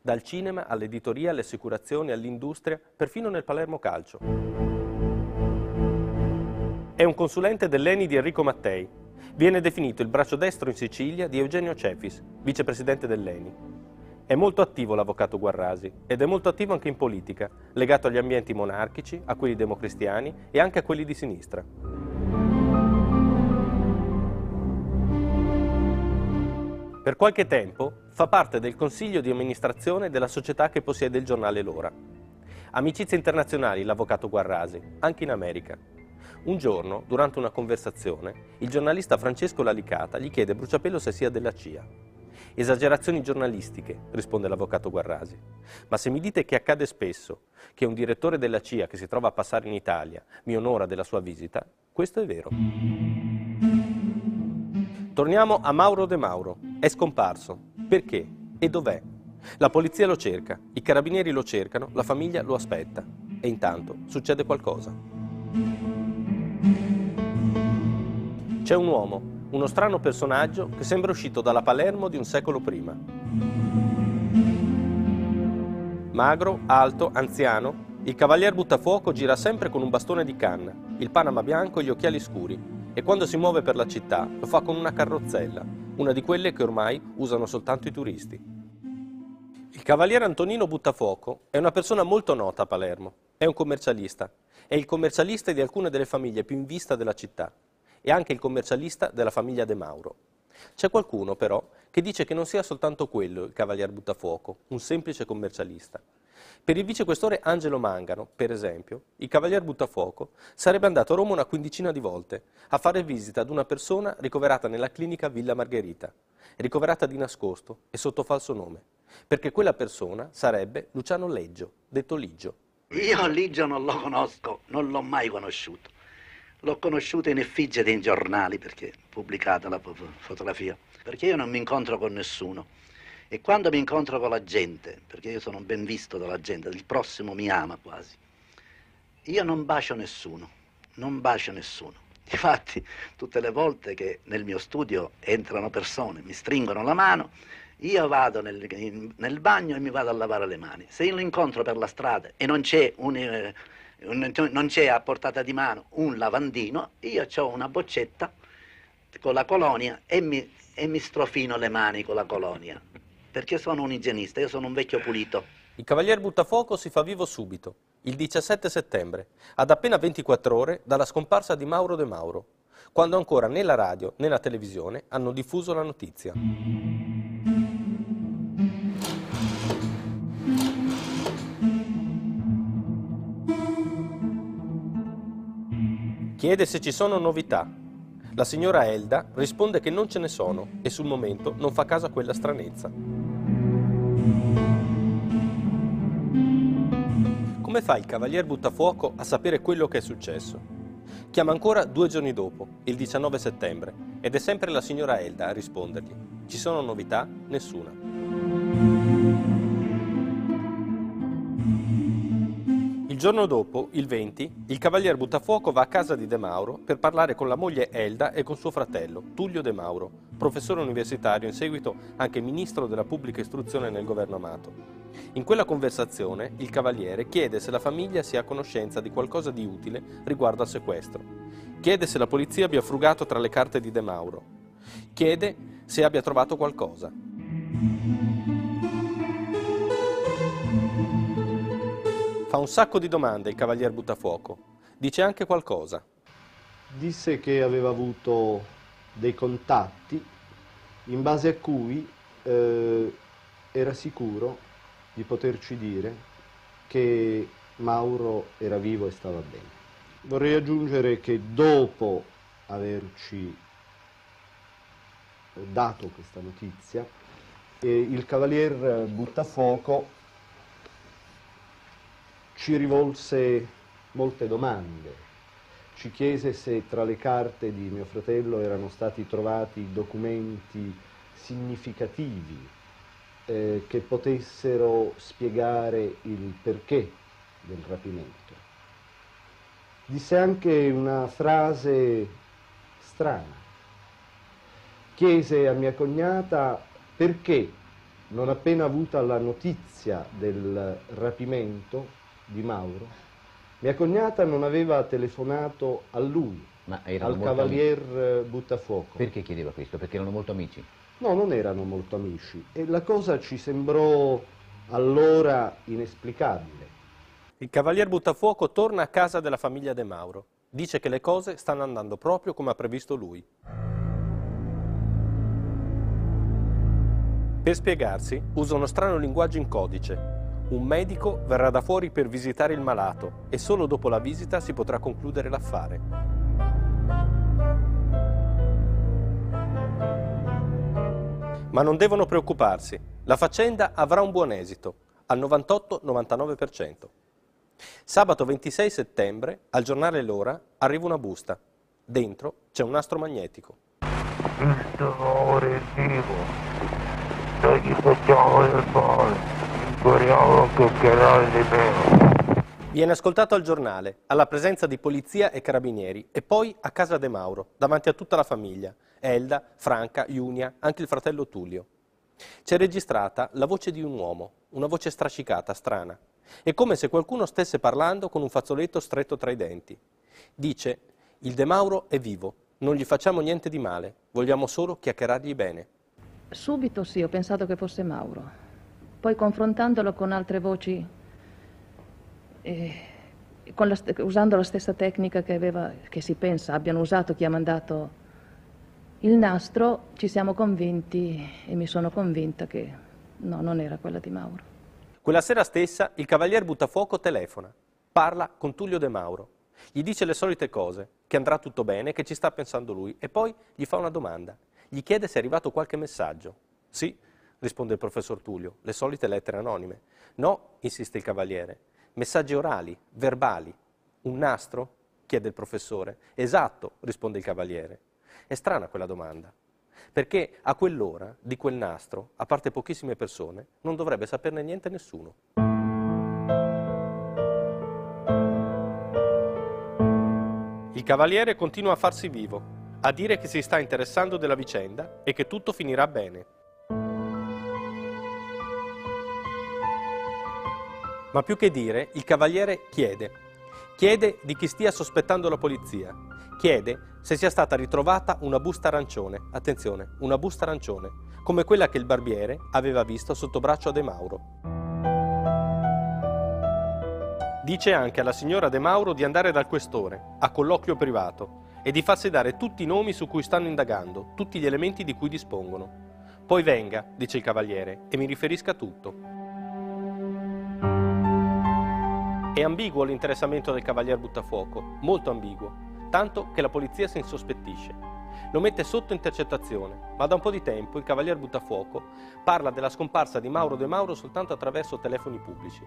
dal cinema all'editoria, alle assicurazioni, all'industria, perfino nel Palermo Calcio. È un consulente dell'ENI di Enrico Mattei. Viene definito il braccio destro in Sicilia di Eugenio Cefis, vicepresidente dell'ENI. È molto attivo l'avvocato Guarrasi ed è molto attivo anche in politica, legato agli ambienti monarchici, a quelli democristiani e anche a quelli di sinistra. Per qualche tempo fa parte del consiglio di amministrazione della società che possiede il giornale L'Ora. Amicizie internazionali l'avvocato Guarrasi, anche in America. Un giorno, durante una conversazione, il giornalista Francesco Lalicata gli chiede Bruciapelo se sia della CIA. Esagerazioni giornalistiche, risponde l'avvocato Guarrasi. Ma se mi dite che accade spesso, che un direttore della CIA che si trova a passare in Italia mi onora della sua visita, questo è vero. Torniamo a Mauro De Mauro. È scomparso. Perché? E dov'è? La polizia lo cerca, i carabinieri lo cercano, la famiglia lo aspetta. E intanto succede qualcosa. C'è un uomo, uno strano personaggio che sembra uscito dalla Palermo di un secolo prima. Magro, alto, anziano, il cavalier buttafuoco gira sempre con un bastone di canna, il panama bianco e gli occhiali scuri, e quando si muove per la città lo fa con una carrozzella, una di quelle che ormai usano soltanto i turisti. Il cavaliere Antonino Buttafuoco è una persona molto nota a Palermo, è un commercialista, è il commercialista di alcune delle famiglie più in vista della città e anche il commercialista della famiglia De Mauro. C'è qualcuno però che dice che non sia soltanto quello il cavalier Buttafuoco, un semplice commercialista, Per il vicequestore Angelo Mangano, per esempio, il cavalier Buttafuoco sarebbe andato a Roma una quindicina di volte a fare visita ad una persona ricoverata nella clinica Villa Margherita, ricoverata di nascosto e sotto falso nome, perché quella persona sarebbe Luciano Leggio, detto Ligio. Io Ligio non lo conosco, non l'ho mai conosciuto. L'ho conosciuto in effigie dei giornali perché pubblicata la fotografia, perché io non mi incontro con nessuno. E quando mi incontro con la gente, perché io sono ben visto dalla gente, il prossimo mi ama quasi, io non bacio nessuno, non bacio nessuno. Infatti, tutte le volte che nel mio studio entrano persone, mi stringono la mano, io vado nel, in, nel bagno e mi vado a lavare le mani. Se io lo incontro per la strada e non c'è, un, eh, non c'è a portata di mano un lavandino, io ho una boccetta con la colonia e mi, e mi strofino le mani con la colonia perché sono un igienista, io sono un vecchio pulito. Il Cavalier Buttafuoco si fa vivo subito, il 17 settembre, ad appena 24 ore dalla scomparsa di Mauro De Mauro, quando ancora né la radio né la televisione hanno diffuso la notizia. Chiede se ci sono novità. La signora Elda risponde che non ce ne sono e sul momento non fa caso a quella stranezza. Come fa il cavalier Buttafuoco a sapere quello che è successo? Chiama ancora due giorni dopo, il 19 settembre, ed è sempre la signora Elda a rispondergli. Ci sono novità? Nessuna. Giorno dopo, il 20, il cavalier Buttafuoco va a casa di De Mauro per parlare con la moglie Elda e con suo fratello, Tullio De Mauro, professore universitario, in seguito anche ministro della pubblica istruzione nel governo Amato. In quella conversazione il cavaliere chiede se la famiglia sia a conoscenza di qualcosa di utile riguardo al sequestro. Chiede se la polizia abbia frugato tra le carte di De Mauro. Chiede se abbia trovato qualcosa. Fa un sacco di domande il cavalier Buttafuoco. Dice anche qualcosa. Disse che aveva avuto dei contatti in base a cui eh, era sicuro di poterci dire che Mauro era vivo e stava bene. Vorrei aggiungere che dopo averci dato questa notizia, eh, il cavalier Buttafuoco ci rivolse molte domande, ci chiese se tra le carte di mio fratello erano stati trovati documenti significativi eh, che potessero spiegare il perché del rapimento. Disse anche una frase strana. Chiese a mia cognata perché, non appena avuta la notizia del rapimento, di Mauro, mia cognata non aveva telefonato a lui, al cavalier amici. Buttafuoco. Perché chiedeva questo? Perché erano molto amici? No, non erano molto amici e la cosa ci sembrò allora inesplicabile. Il cavalier Buttafuoco torna a casa della famiglia De Mauro. Dice che le cose stanno andando proprio come ha previsto lui. Per spiegarsi usa uno strano linguaggio in codice, un medico verrà da fuori per visitare il malato e solo dopo la visita si potrà concludere l'affare. Ma non devono preoccuparsi, la faccenda avrà un buon esito, al 98-99%. Sabato 26 settembre, al giornale L'Ora, arriva una busta. Dentro c'è un nastro magnetico. Il dolore è vivo, non gli facciamo del male. Speriamo che chiederà di meno. Viene ascoltato al giornale, alla presenza di polizia e carabinieri e poi a casa De Mauro, davanti a tutta la famiglia, Elda, Franca, Iunia, anche il fratello Tullio. C'è registrata la voce di un uomo, una voce strascicata, strana. È come se qualcuno stesse parlando con un fazzoletto stretto tra i denti. Dice, il De Mauro è vivo, non gli facciamo niente di male, vogliamo solo chiacchierargli bene. Subito sì, ho pensato che fosse Mauro. Poi confrontandolo con altre voci, eh, con la, usando la stessa tecnica che, aveva, che si pensa abbiano usato chi ha mandato il nastro, ci siamo convinti e mi sono convinta che no, non era quella di Mauro. Quella sera stessa il cavalier Buttafuoco telefona, parla con Tullio De Mauro, gli dice le solite cose, che andrà tutto bene, che ci sta pensando lui, e poi gli fa una domanda. Gli chiede se è arrivato qualche messaggio. Sì, risponde il professor Tullio, le solite lettere anonime. No, insiste il cavaliere, messaggi orali, verbali. Un nastro? chiede il professore. Esatto, risponde il cavaliere. È strana quella domanda, perché a quell'ora di quel nastro, a parte pochissime persone, non dovrebbe saperne niente nessuno. Il cavaliere continua a farsi vivo, a dire che si sta interessando della vicenda e che tutto finirà bene. Ma più che dire, il cavaliere chiede. Chiede di chi stia sospettando la polizia. Chiede se sia stata ritrovata una busta arancione. Attenzione, una busta arancione, come quella che il barbiere aveva visto sotto braccio a De Mauro. Dice anche alla signora De Mauro di andare dal questore, a colloquio privato, e di farsi dare tutti i nomi su cui stanno indagando, tutti gli elementi di cui dispongono. Poi venga, dice il cavaliere, e mi riferisca tutto. È ambiguo l'interessamento del cavalier Buttafuoco, molto ambiguo, tanto che la polizia si insospettisce. Lo mette sotto intercettazione, ma da un po' di tempo il cavalier Buttafuoco parla della scomparsa di Mauro De Mauro soltanto attraverso telefoni pubblici,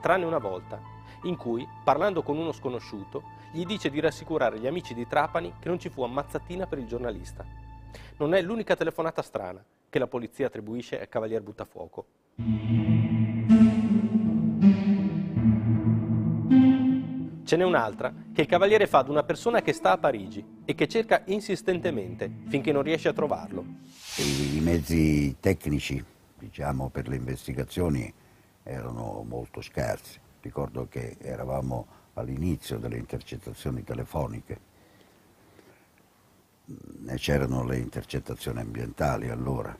tranne una volta, in cui, parlando con uno sconosciuto, gli dice di rassicurare gli amici di Trapani che non ci fu ammazzatina per il giornalista. Non è l'unica telefonata strana che la polizia attribuisce al cavalier Buttafuoco. Ce n'è un'altra che il cavaliere fa ad una persona che sta a Parigi e che cerca insistentemente finché non riesce a trovarlo. I mezzi tecnici, diciamo, per le investigazioni erano molto scarsi. Ricordo che eravamo all'inizio delle intercettazioni telefoniche. Ne c'erano le intercettazioni ambientali allora.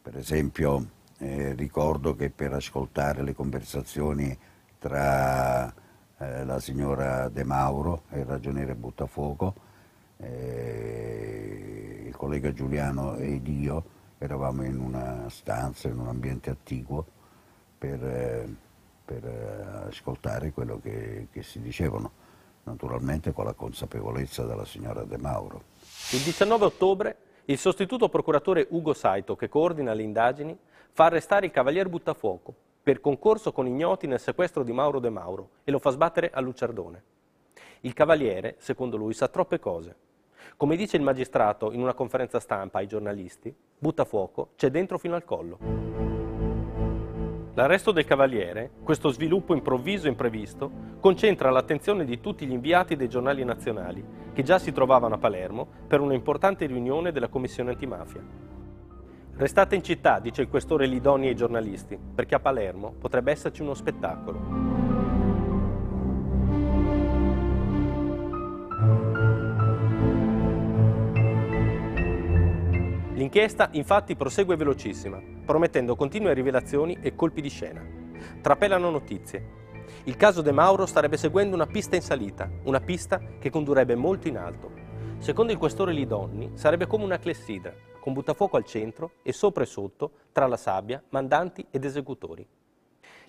Per esempio eh, ricordo che per ascoltare le conversazioni tra eh, la signora De Mauro e il ragioniere Buttafuoco, eh, il collega Giuliano ed io eravamo in una stanza, in un ambiente attiguo per, eh, per eh, ascoltare quello che, che si dicevano, naturalmente con la consapevolezza della signora De Mauro. Il 19 ottobre il sostituto procuratore Ugo Saito, che coordina le indagini, fa arrestare il cavalier Buttafuoco per concorso con ignoti nel sequestro di Mauro De Mauro e lo fa sbattere a Luciardone. Il cavaliere, secondo lui, sa troppe cose. Come dice il magistrato in una conferenza stampa ai giornalisti, Buttafuoco c'è dentro fino al collo. L'arresto del cavaliere, questo sviluppo improvviso e imprevisto, concentra l'attenzione di tutti gli inviati dei giornali nazionali, che già si trovavano a Palermo per una importante riunione della Commissione antimafia. Restate in città, dice il questore Lidoni ai giornalisti, perché a Palermo potrebbe esserci uno spettacolo. L'inchiesta infatti prosegue velocissima, promettendo continue rivelazioni e colpi di scena. Trapelano notizie. Il caso De Mauro starebbe seguendo una pista in salita, una pista che condurrebbe molto in alto. Secondo il questore Lidonni sarebbe come una clessidra, con buttafuoco al centro e sopra e sotto, tra la sabbia, mandanti ed esecutori.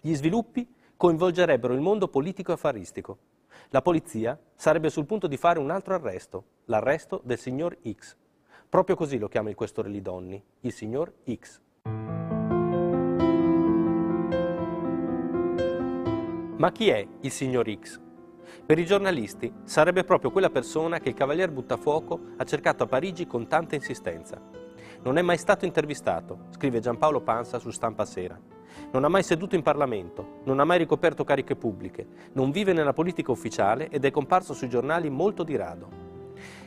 Gli sviluppi coinvolgerebbero il mondo politico e affaristico. La polizia sarebbe sul punto di fare un altro arresto, l'arresto del signor X. Proprio così lo chiama il questore Lidonni, il signor X. Ma chi è il signor X? Per i giornalisti sarebbe proprio quella persona che il cavalier Buttafuoco ha cercato a Parigi con tanta insistenza. Non è mai stato intervistato, scrive Giampaolo Pansa su Stampa Sera. Non ha mai seduto in Parlamento, non ha mai ricoperto cariche pubbliche, non vive nella politica ufficiale ed è comparso sui giornali molto di rado.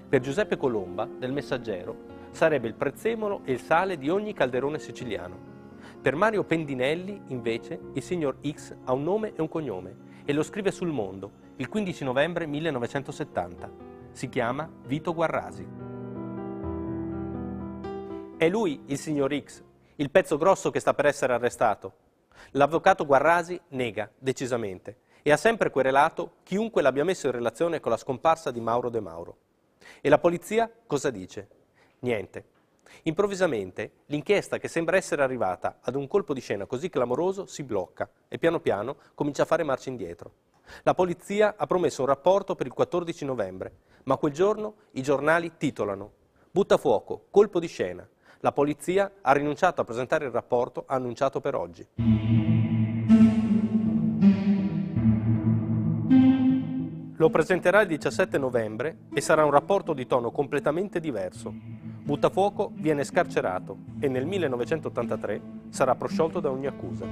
Per Giuseppe Colomba, del Messaggero, sarebbe il prezzemolo e il sale di ogni calderone siciliano. Per Mario Pendinelli, invece, il signor X ha un nome e un cognome e lo scrive sul Mondo il 15 novembre 1970. Si chiama Vito Guarrasi. È lui, il signor X, il pezzo grosso che sta per essere arrestato. L'avvocato Guarrasi nega, decisamente, e ha sempre querelato chiunque l'abbia messo in relazione con la scomparsa di Mauro De Mauro. E la polizia cosa dice? Niente. Improvvisamente l'inchiesta che sembra essere arrivata ad un colpo di scena così clamoroso si blocca e piano piano comincia a fare marcia indietro. La polizia ha promesso un rapporto per il 14 novembre, ma quel giorno i giornali titolano Buttafuoco, colpo di scena. La polizia ha rinunciato a presentare il rapporto annunciato per oggi. Lo presenterà il 17 novembre e sarà un rapporto di tono completamente diverso. Buttafuoco viene scarcerato e nel 1983 sarà prosciolto da ogni accusa.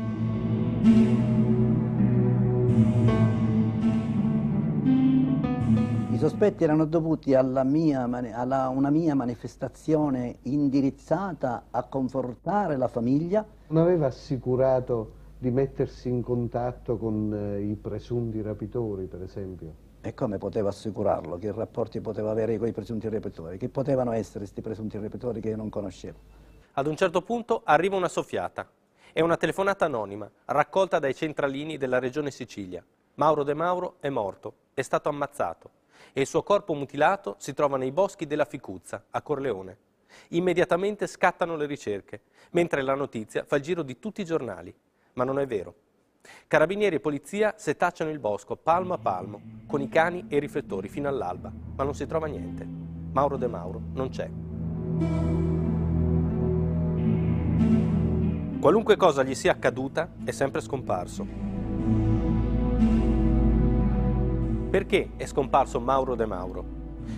I sospetti erano dovuti alla mia, alla una mia manifestazione indirizzata a confortare la famiglia. Non aveva assicurato di mettersi in contatto con eh, i presunti rapitori, per esempio? E come poteva assicurarlo? Che rapporti poteva avere con i presunti rapitori? Che potevano essere questi presunti rapitori che io non conoscevo? Ad un certo punto arriva una soffiata. È una telefonata anonima, raccolta dai centralini della regione Sicilia. Mauro De Mauro è morto, è stato ammazzato e il suo corpo mutilato si trova nei boschi della Ficuzza, a Corleone. Immediatamente scattano le ricerche, mentre la notizia fa il giro di tutti i giornali. Ma non è vero. Carabinieri e polizia setacciano il bosco palmo a palmo, con i cani e i riflettori fino all'alba, ma non si trova niente. Mauro De Mauro non c'è. Qualunque cosa gli sia accaduta è sempre scomparso. Perché è scomparso Mauro De Mauro?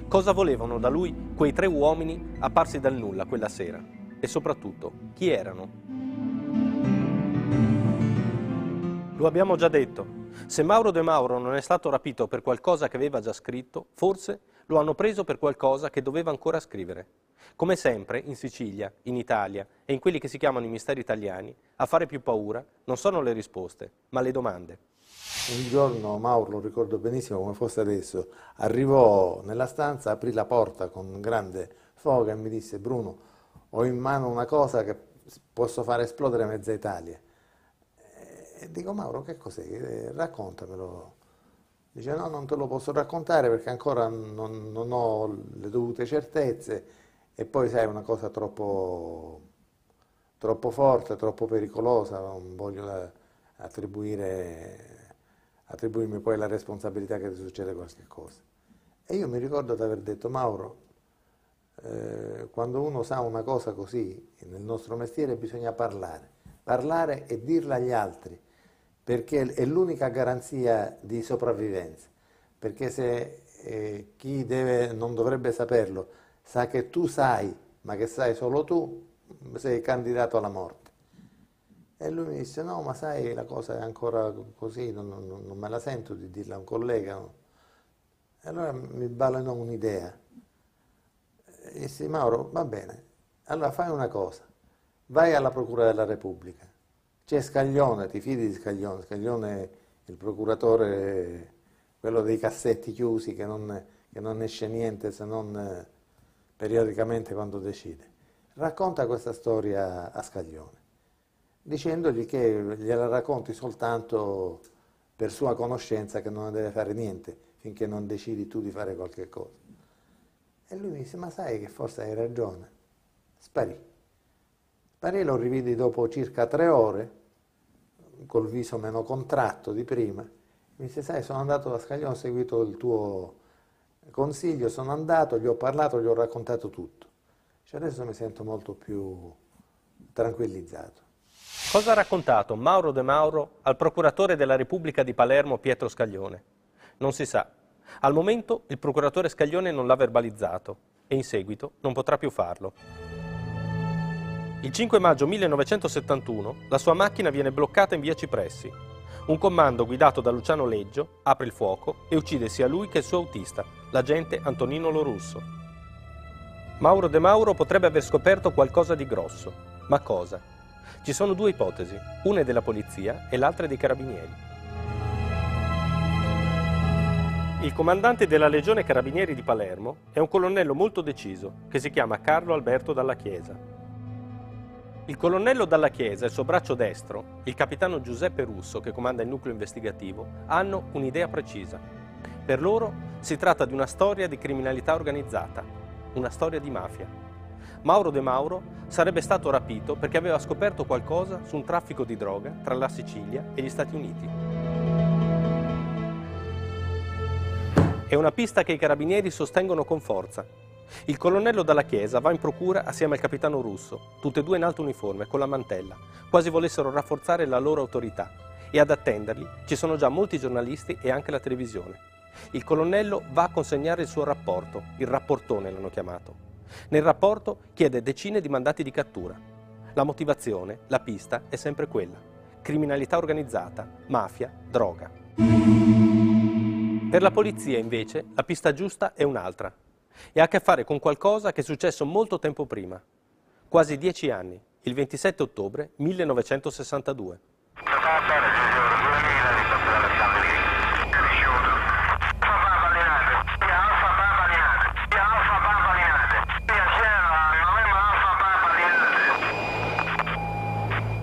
Cosa volevano da lui quei tre uomini apparsi dal nulla quella sera? E soprattutto, chi erano? Lo abbiamo già detto, se Mauro De Mauro non è stato rapito per qualcosa che aveva già scritto, forse lo hanno preso per qualcosa che doveva ancora scrivere. Come sempre, in Sicilia, in Italia e in quelli che si chiamano i misteri italiani, a fare più paura non sono le risposte, ma le domande. Un giorno Mauro, lo ricordo benissimo come fosse adesso, arrivò nella stanza, aprì la porta con grande foga e mi disse Bruno, ho in mano una cosa che posso fare esplodere mezza Italia. E dico Mauro, che cos'è? Eh, raccontamelo. Dice no, non te lo posso raccontare perché ancora non, non ho le dovute certezze e poi sai, è una cosa troppo, troppo forte, troppo pericolosa, non voglio attribuire attribuirmi poi la responsabilità che ti succede qualche cosa. E io mi ricordo di aver detto, Mauro, eh, quando uno sa una cosa così, nel nostro mestiere bisogna parlare, parlare e dirla agli altri, perché è l'unica garanzia di sopravvivenza, perché se eh, chi deve, non dovrebbe saperlo sa che tu sai, ma che sai solo tu, sei candidato alla morte. E lui mi disse, no, ma sai, la cosa è ancora così, non, non, non me la sento di dirla a un collega. E allora mi balenò un'idea. E disse, Mauro, va bene, allora fai una cosa, vai alla Procura della Repubblica. C'è Scaglione, ti fidi di Scaglione? Scaglione è il procuratore, quello dei cassetti chiusi che non, che non esce niente se non eh, periodicamente quando decide. Racconta questa storia a Scaglione dicendogli che gliela racconti soltanto per sua conoscenza che non deve fare niente finché non decidi tu di fare qualche cosa. E lui disse, ma sai che forse hai ragione. Sparì. Sparì, lo rividi dopo circa tre ore, col viso meno contratto di prima. Mi disse, sai, sono andato da Scaglione, ho seguito il tuo consiglio, sono andato, gli ho parlato, gli ho raccontato tutto. Cioè adesso mi sento molto più tranquillizzato. Cosa ha raccontato Mauro De Mauro al procuratore della Repubblica di Palermo Pietro Scaglione? Non si sa. Al momento il procuratore Scaglione non l'ha verbalizzato e in seguito non potrà più farlo. Il 5 maggio 1971 la sua macchina viene bloccata in via Cipressi. Un comando guidato da Luciano Leggio apre il fuoco e uccide sia lui che il suo autista, l'agente Antonino Lorusso. Mauro De Mauro potrebbe aver scoperto qualcosa di grosso, ma cosa? Ci sono due ipotesi, una è della polizia e l'altra è dei carabinieri. Il comandante della Legione Carabinieri di Palermo è un colonnello molto deciso che si chiama Carlo Alberto Dalla Chiesa. Il colonnello Dalla Chiesa e il suo braccio destro, il capitano Giuseppe Russo che comanda il nucleo investigativo, hanno un'idea precisa. Per loro si tratta di una storia di criminalità organizzata, una storia di mafia. Mauro De Mauro sarebbe stato rapito perché aveva scoperto qualcosa su un traffico di droga tra la Sicilia e gli Stati Uniti. È una pista che i carabinieri sostengono con forza. Il colonnello Dalla Chiesa va in procura assieme al capitano Russo, tutte e due in alto uniforme, con la mantella, quasi volessero rafforzare la loro autorità. E ad attenderli ci sono già molti giornalisti e anche la televisione. Il colonnello va a consegnare il suo rapporto, il rapportone l'hanno chiamato. Nel rapporto chiede decine di mandati di cattura. La motivazione, la pista è sempre quella. Criminalità organizzata, mafia, droga. Per la polizia invece la pista giusta è un'altra e ha a che fare con qualcosa che è successo molto tempo prima, quasi dieci anni, il 27 ottobre 1962.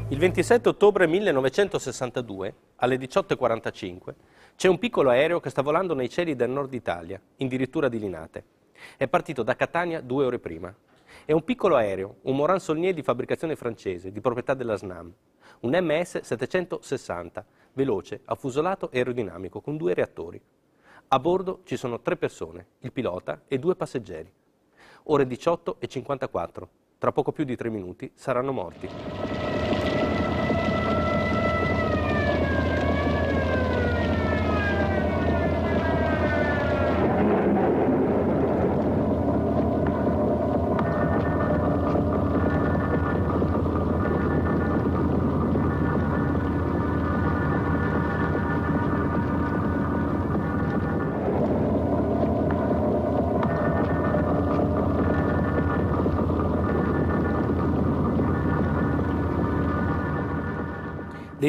Il 27 ottobre 1962, alle 18.45, c'è un piccolo aereo che sta volando nei cieli del nord Italia, addirittura di Linate. È partito da Catania due ore prima. È un piccolo aereo, un Moran Saulnier di fabbricazione francese, di proprietà della SNAM. Un MS 760, veloce, affusolato e aerodinamico, con due reattori. A bordo ci sono tre persone, il pilota e due passeggeri. Ore 18 e 54. Tra poco più di tre minuti saranno morti.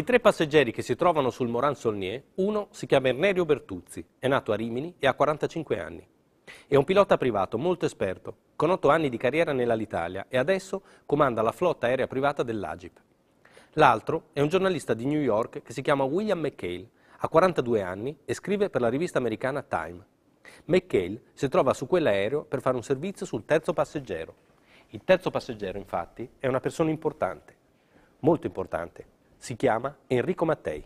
Tre passeggeri che si trovano sul Moran Saulnier, uno si chiama Ernerio Bertuzzi, è nato a Rimini e ha 45 anni. È un pilota privato molto esperto, con 8 anni di carriera nell'Alitalia e adesso comanda la flotta aerea privata dell'Agip. L'altro è un giornalista di New York che si chiama William McHale, ha 42 anni e scrive per la rivista americana Time. McHale si trova su quell'aereo per fare un servizio sul terzo passeggero. Il terzo passeggero, infatti, è una persona importante, molto importante, si chiama Enrico Mattei.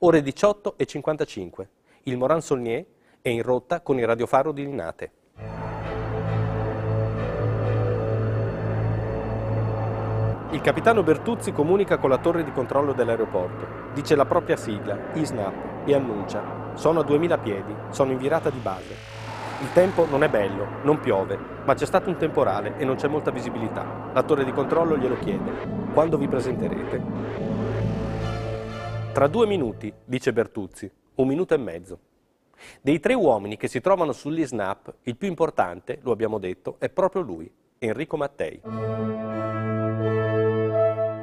Ore 18 e 55. Il Moran Saulnier è in rotta con il radiofaro di Linate. Il capitano Bertuzzi comunica con la torre di controllo dell'aeroporto, dice la propria sigla, ISNAP, e annuncia: Sono a 2000 piedi, sono in virata di base. Il tempo non è bello, non piove, ma c'è stato un temporale e non c'è molta visibilità. La torre di controllo glielo chiede. Quando vi presenterete? Tra due minuti, dice Bertuzzi, un minuto e mezzo. Dei tre uomini che si trovano sull'ISNAP, il più importante, lo abbiamo detto, è proprio lui, Enrico Mattei.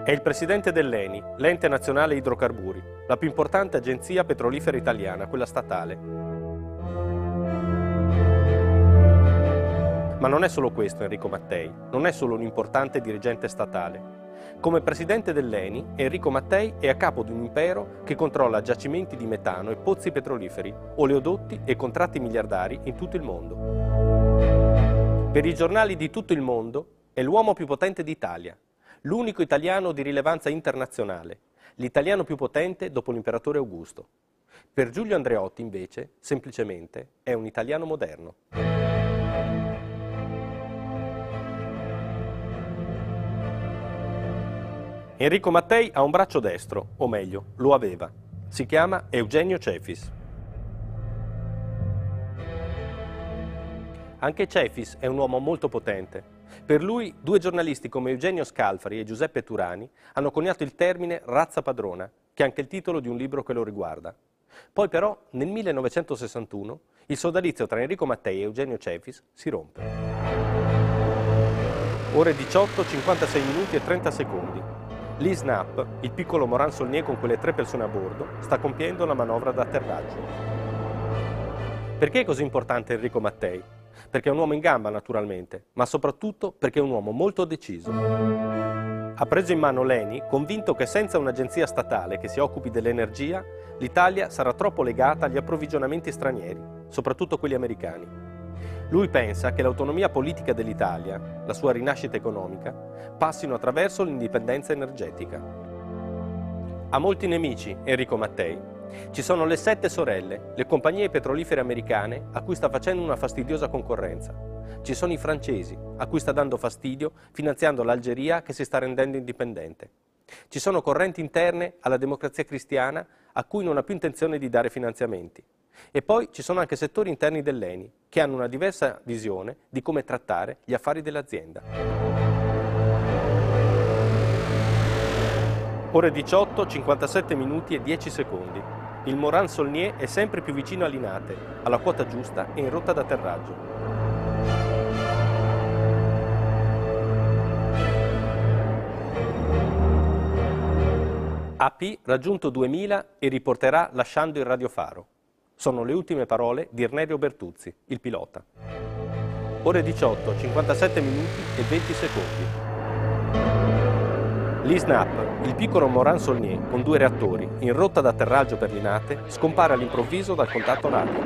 È il presidente dell'ENI, l'Ente Nazionale Idrocarburi, la più importante agenzia petrolifera italiana, quella statale. Ma non è solo questo Enrico Mattei, non è solo un importante dirigente statale. Come presidente dell'ENI, Enrico Mattei è a capo di un impero che controlla giacimenti di metano e pozzi petroliferi, oleodotti e contratti miliardari in tutto il mondo. Per i giornali di tutto il mondo è l'uomo più potente d'Italia, l'unico italiano di rilevanza internazionale, l'italiano più potente dopo l'imperatore Augusto. Per Giulio Andreotti, invece, semplicemente è un italiano moderno. Enrico Mattei ha un braccio destro, o meglio, lo aveva. Si chiama Eugenio Cefis. Anche Cefis è un uomo molto potente. Per lui, due giornalisti come Eugenio Scalfari e Giuseppe Turani hanno coniato il termine razza padrona, che è anche il titolo di un libro che lo riguarda. Poi però, nel 1961, il sodalizio tra Enrico Mattei e Eugenio Cefis si rompe. Ore 18, 56 minuti e 30 secondi. L'ISNAP, il piccolo Moran Saulnier con quelle tre persone a bordo, sta compiendo la manovra d'atterraggio. Perché è così importante Enrico Mattei? Perché è un uomo in gamba naturalmente, ma soprattutto perché è un uomo molto deciso. Ha preso in mano l'ENI convinto che senza un'agenzia statale che si occupi dell'energia, l'Italia sarà troppo legata agli approvvigionamenti stranieri, soprattutto quelli americani. Lui pensa che l'autonomia politica dell'Italia, la sua rinascita economica, passino attraverso l'indipendenza energetica. Ha molti nemici Enrico Mattei. Ci sono le sette sorelle, le compagnie petrolifere americane a cui sta facendo una fastidiosa concorrenza. Ci sono i francesi, a cui sta dando fastidio finanziando l'Algeria che si sta rendendo indipendente. Ci sono correnti interne alla democrazia cristiana a cui non ha più intenzione di dare finanziamenti. E poi ci sono anche settori interni dell'ENI che hanno una diversa visione di come trattare gli affari dell'azienda. Ore 18, 57 minuti e 10 secondi. Il Moran Solnier è sempre più vicino a Linate, alla quota giusta e in rotta d'atterraggio. AP raggiunto 2000 e riporterà lasciando il radiofaro. Sono le ultime parole di Ernerio Bertuzzi, il pilota. Ore 18, 57 minuti e 20 secondi. L'ISNAP, il piccolo Moran Solnier con due reattori in rotta d'atterraggio per Linate, scompare all'improvviso dal contatto radio.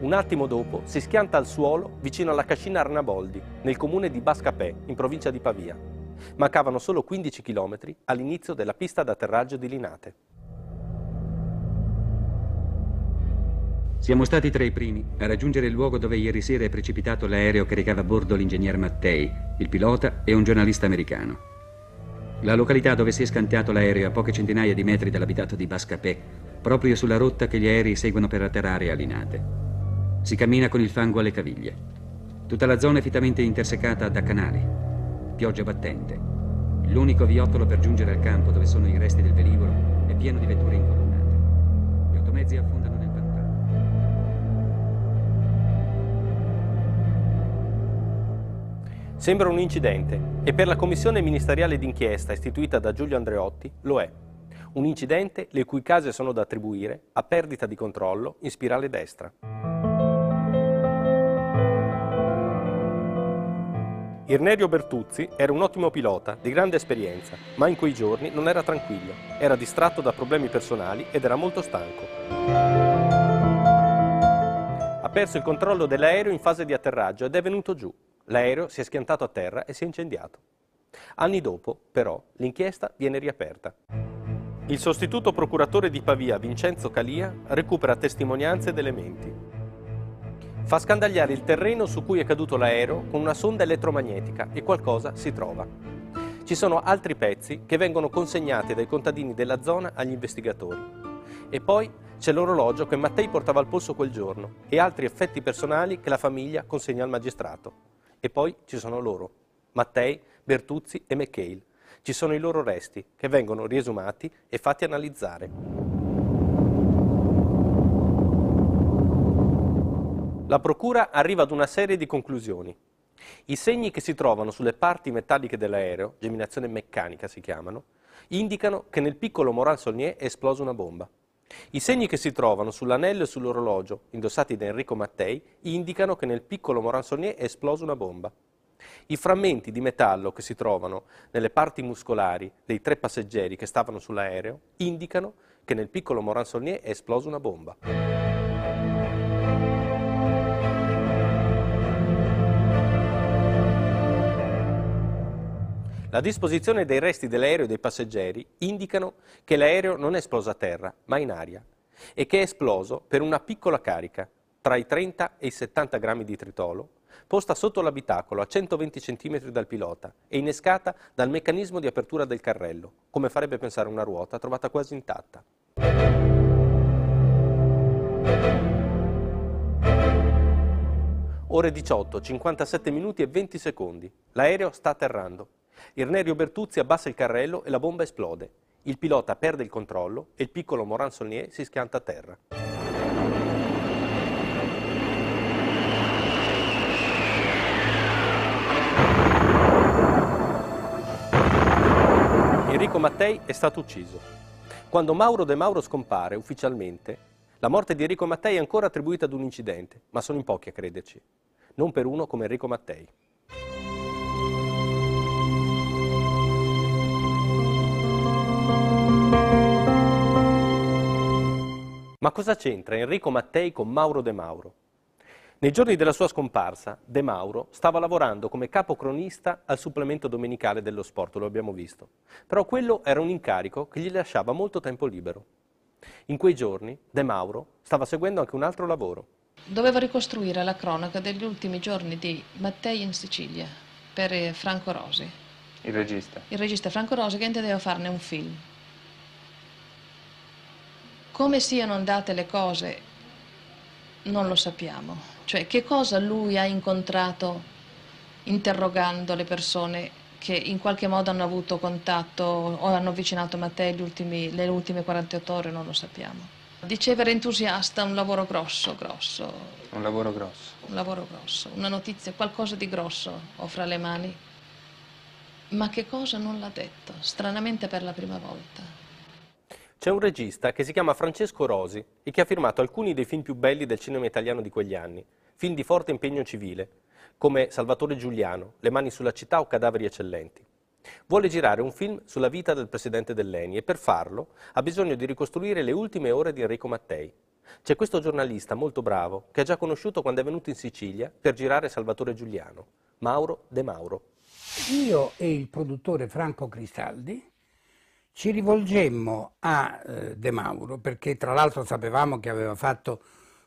Un attimo dopo si schianta al suolo vicino alla cascina Arnaboldi, nel comune di Bascapè, in provincia di Pavia. Mancavano solo 15 km all'inizio della pista d'atterraggio di Linate. Siamo stati tra i primi a raggiungere il luogo dove ieri sera è precipitato l'aereo che recava a bordo l'ingegner Mattei, il pilota e un giornalista americano. La località dove si è scantiato l'aereo è a poche centinaia di metri dall'abitato di Bascapè, proprio sulla rotta che gli aerei seguono per atterrare a Linate. Si cammina con il fango alle caviglie. Tutta la zona è fittamente intersecata da canali. Pioggia battente. L'unico viottolo per giungere al campo dove sono i resti del velivolo è pieno di vetture incolonnate. Gli automezzi affondano nel pantano. Sembra un incidente e per la commissione ministeriale d'inchiesta istituita da Giulio Andreotti lo è. Un incidente le cui cause sono da attribuire a perdita di controllo in spirale destra. Irnerio Bertuzzi era un ottimo pilota, di grande esperienza, ma in quei giorni non era tranquillo, era distratto da problemi personali ed era molto stanco. Ha perso il controllo dell'aereo in fase di atterraggio ed è venuto giù. L'aereo si è schiantato a terra e si è incendiato. Anni dopo, però, l'inchiesta viene riaperta. Il sostituto procuratore di Pavia, Vincenzo Calia, recupera testimonianze ed elementi. Fa scandagliare il terreno su cui è caduto l'aereo con una sonda elettromagnetica e qualcosa si trova. Ci sono altri pezzi che vengono consegnati dai contadini della zona agli investigatori. E poi c'è l'orologio che Mattei portava al polso quel giorno e altri effetti personali che la famiglia consegna al magistrato. E poi ci sono loro, Mattei, Bertuzzi e McHale. Ci sono i loro resti che vengono riesumati e fatti analizzare. La Procura arriva ad una serie di conclusioni. I segni che si trovano sulle parti metalliche dell'aereo, geminazione meccanica si chiamano, indicano che nel piccolo Moran Solnier è esplosa una bomba. I segni che si trovano sull'anello e sull'orologio, indossati da Enrico Mattei, indicano che nel piccolo Moran Solnier è esplosa una bomba. I frammenti di metallo che si trovano nelle parti muscolari dei tre passeggeri che stavano sull'aereo indicano che nel piccolo Moran Solnier è esplosa una bomba. La disposizione dei resti dell'aereo e dei passeggeri indicano che l'aereo non è esploso a terra, ma in aria, e che è esploso per una piccola carica, tra i 30 e i 70 grammi di tritolo, posta sotto l'abitacolo a 120 cm dal pilota e innescata dal meccanismo di apertura del carrello, come farebbe pensare una ruota trovata quasi intatta. Ore 18, 57 minuti e 20 secondi. L'aereo sta atterrando. Irnerio Bertuzzi abbassa il carrello e la bomba esplode. Il pilota perde il controllo e il piccolo Moran Solnier si schianta a terra. Enrico Mattei è stato ucciso. Quando Mauro De Mauro scompare ufficialmente, la morte di Enrico Mattei è ancora attribuita ad un incidente, ma sono in pochi a crederci. Non per uno come Enrico Mattei. Ma cosa c'entra Enrico Mattei con Mauro De Mauro? Nei giorni della sua scomparsa, De Mauro stava lavorando come capocronista al supplemento domenicale dello sport, lo abbiamo visto. Però quello era un incarico che gli lasciava molto tempo libero. In quei giorni De Mauro stava seguendo anche un altro lavoro. Doveva ricostruire la cronaca degli ultimi giorni di Mattei in Sicilia per eh, Franco Rosi, Il regista. il regista Franco Rosi che intendeva farne un film. Come siano andate le cose non lo sappiamo, cioè che cosa lui ha incontrato interrogando le persone che in qualche modo hanno avuto contatto o hanno avvicinato Mattei le ultime 48 ore, non lo sappiamo. Diceva era entusiasta, un lavoro grosso, grosso, Un lavoro grosso. un lavoro grosso, una notizia, qualcosa di grosso ho fra le mani. Ma che cosa non l'ha detto, stranamente per la prima volta. C'è un regista che si chiama Francesco Rosi e che ha firmato alcuni dei film più belli del cinema italiano di quegli anni, film di forte impegno civile, come Salvatore Giuliano, Le mani sulla città o Cadaveri eccellenti. Vuole girare un film sulla vita del presidente dell'ENI e per farlo ha bisogno di ricostruire le ultime ore di Enrico Mattei. C'è questo giornalista molto bravo che ha già conosciuto quando è venuto in Sicilia per girare Salvatore Giuliano, Mauro De Mauro. Io e il produttore Franco Cristaldi ci rivolgemmo a eh, De Mauro perché tra l'altro sapevamo che aveva fatto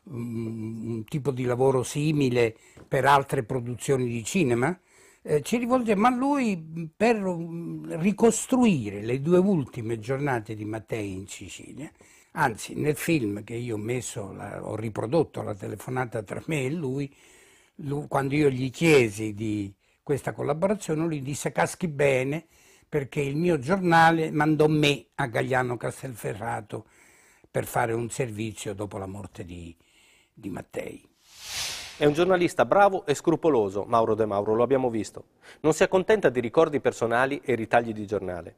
mm, un tipo di lavoro simile per altre produzioni di cinema. Eh, ci rivolgemmo a lui per mm, ricostruire le due ultime giornate di Mattei in Sicilia. Anzi, nel film che io ho messo, ho riprodotto la telefonata tra me e lui, lui- quando io gli chiesi di questa collaborazione, lui disse caschi bene perché il mio giornale mandò me a Gagliano Castelferrato per fare un servizio dopo la morte di, di Mattei. È un giornalista bravo e scrupoloso, Mauro De Mauro, lo abbiamo visto. Non si accontenta di ricordi personali e ritagli di giornale.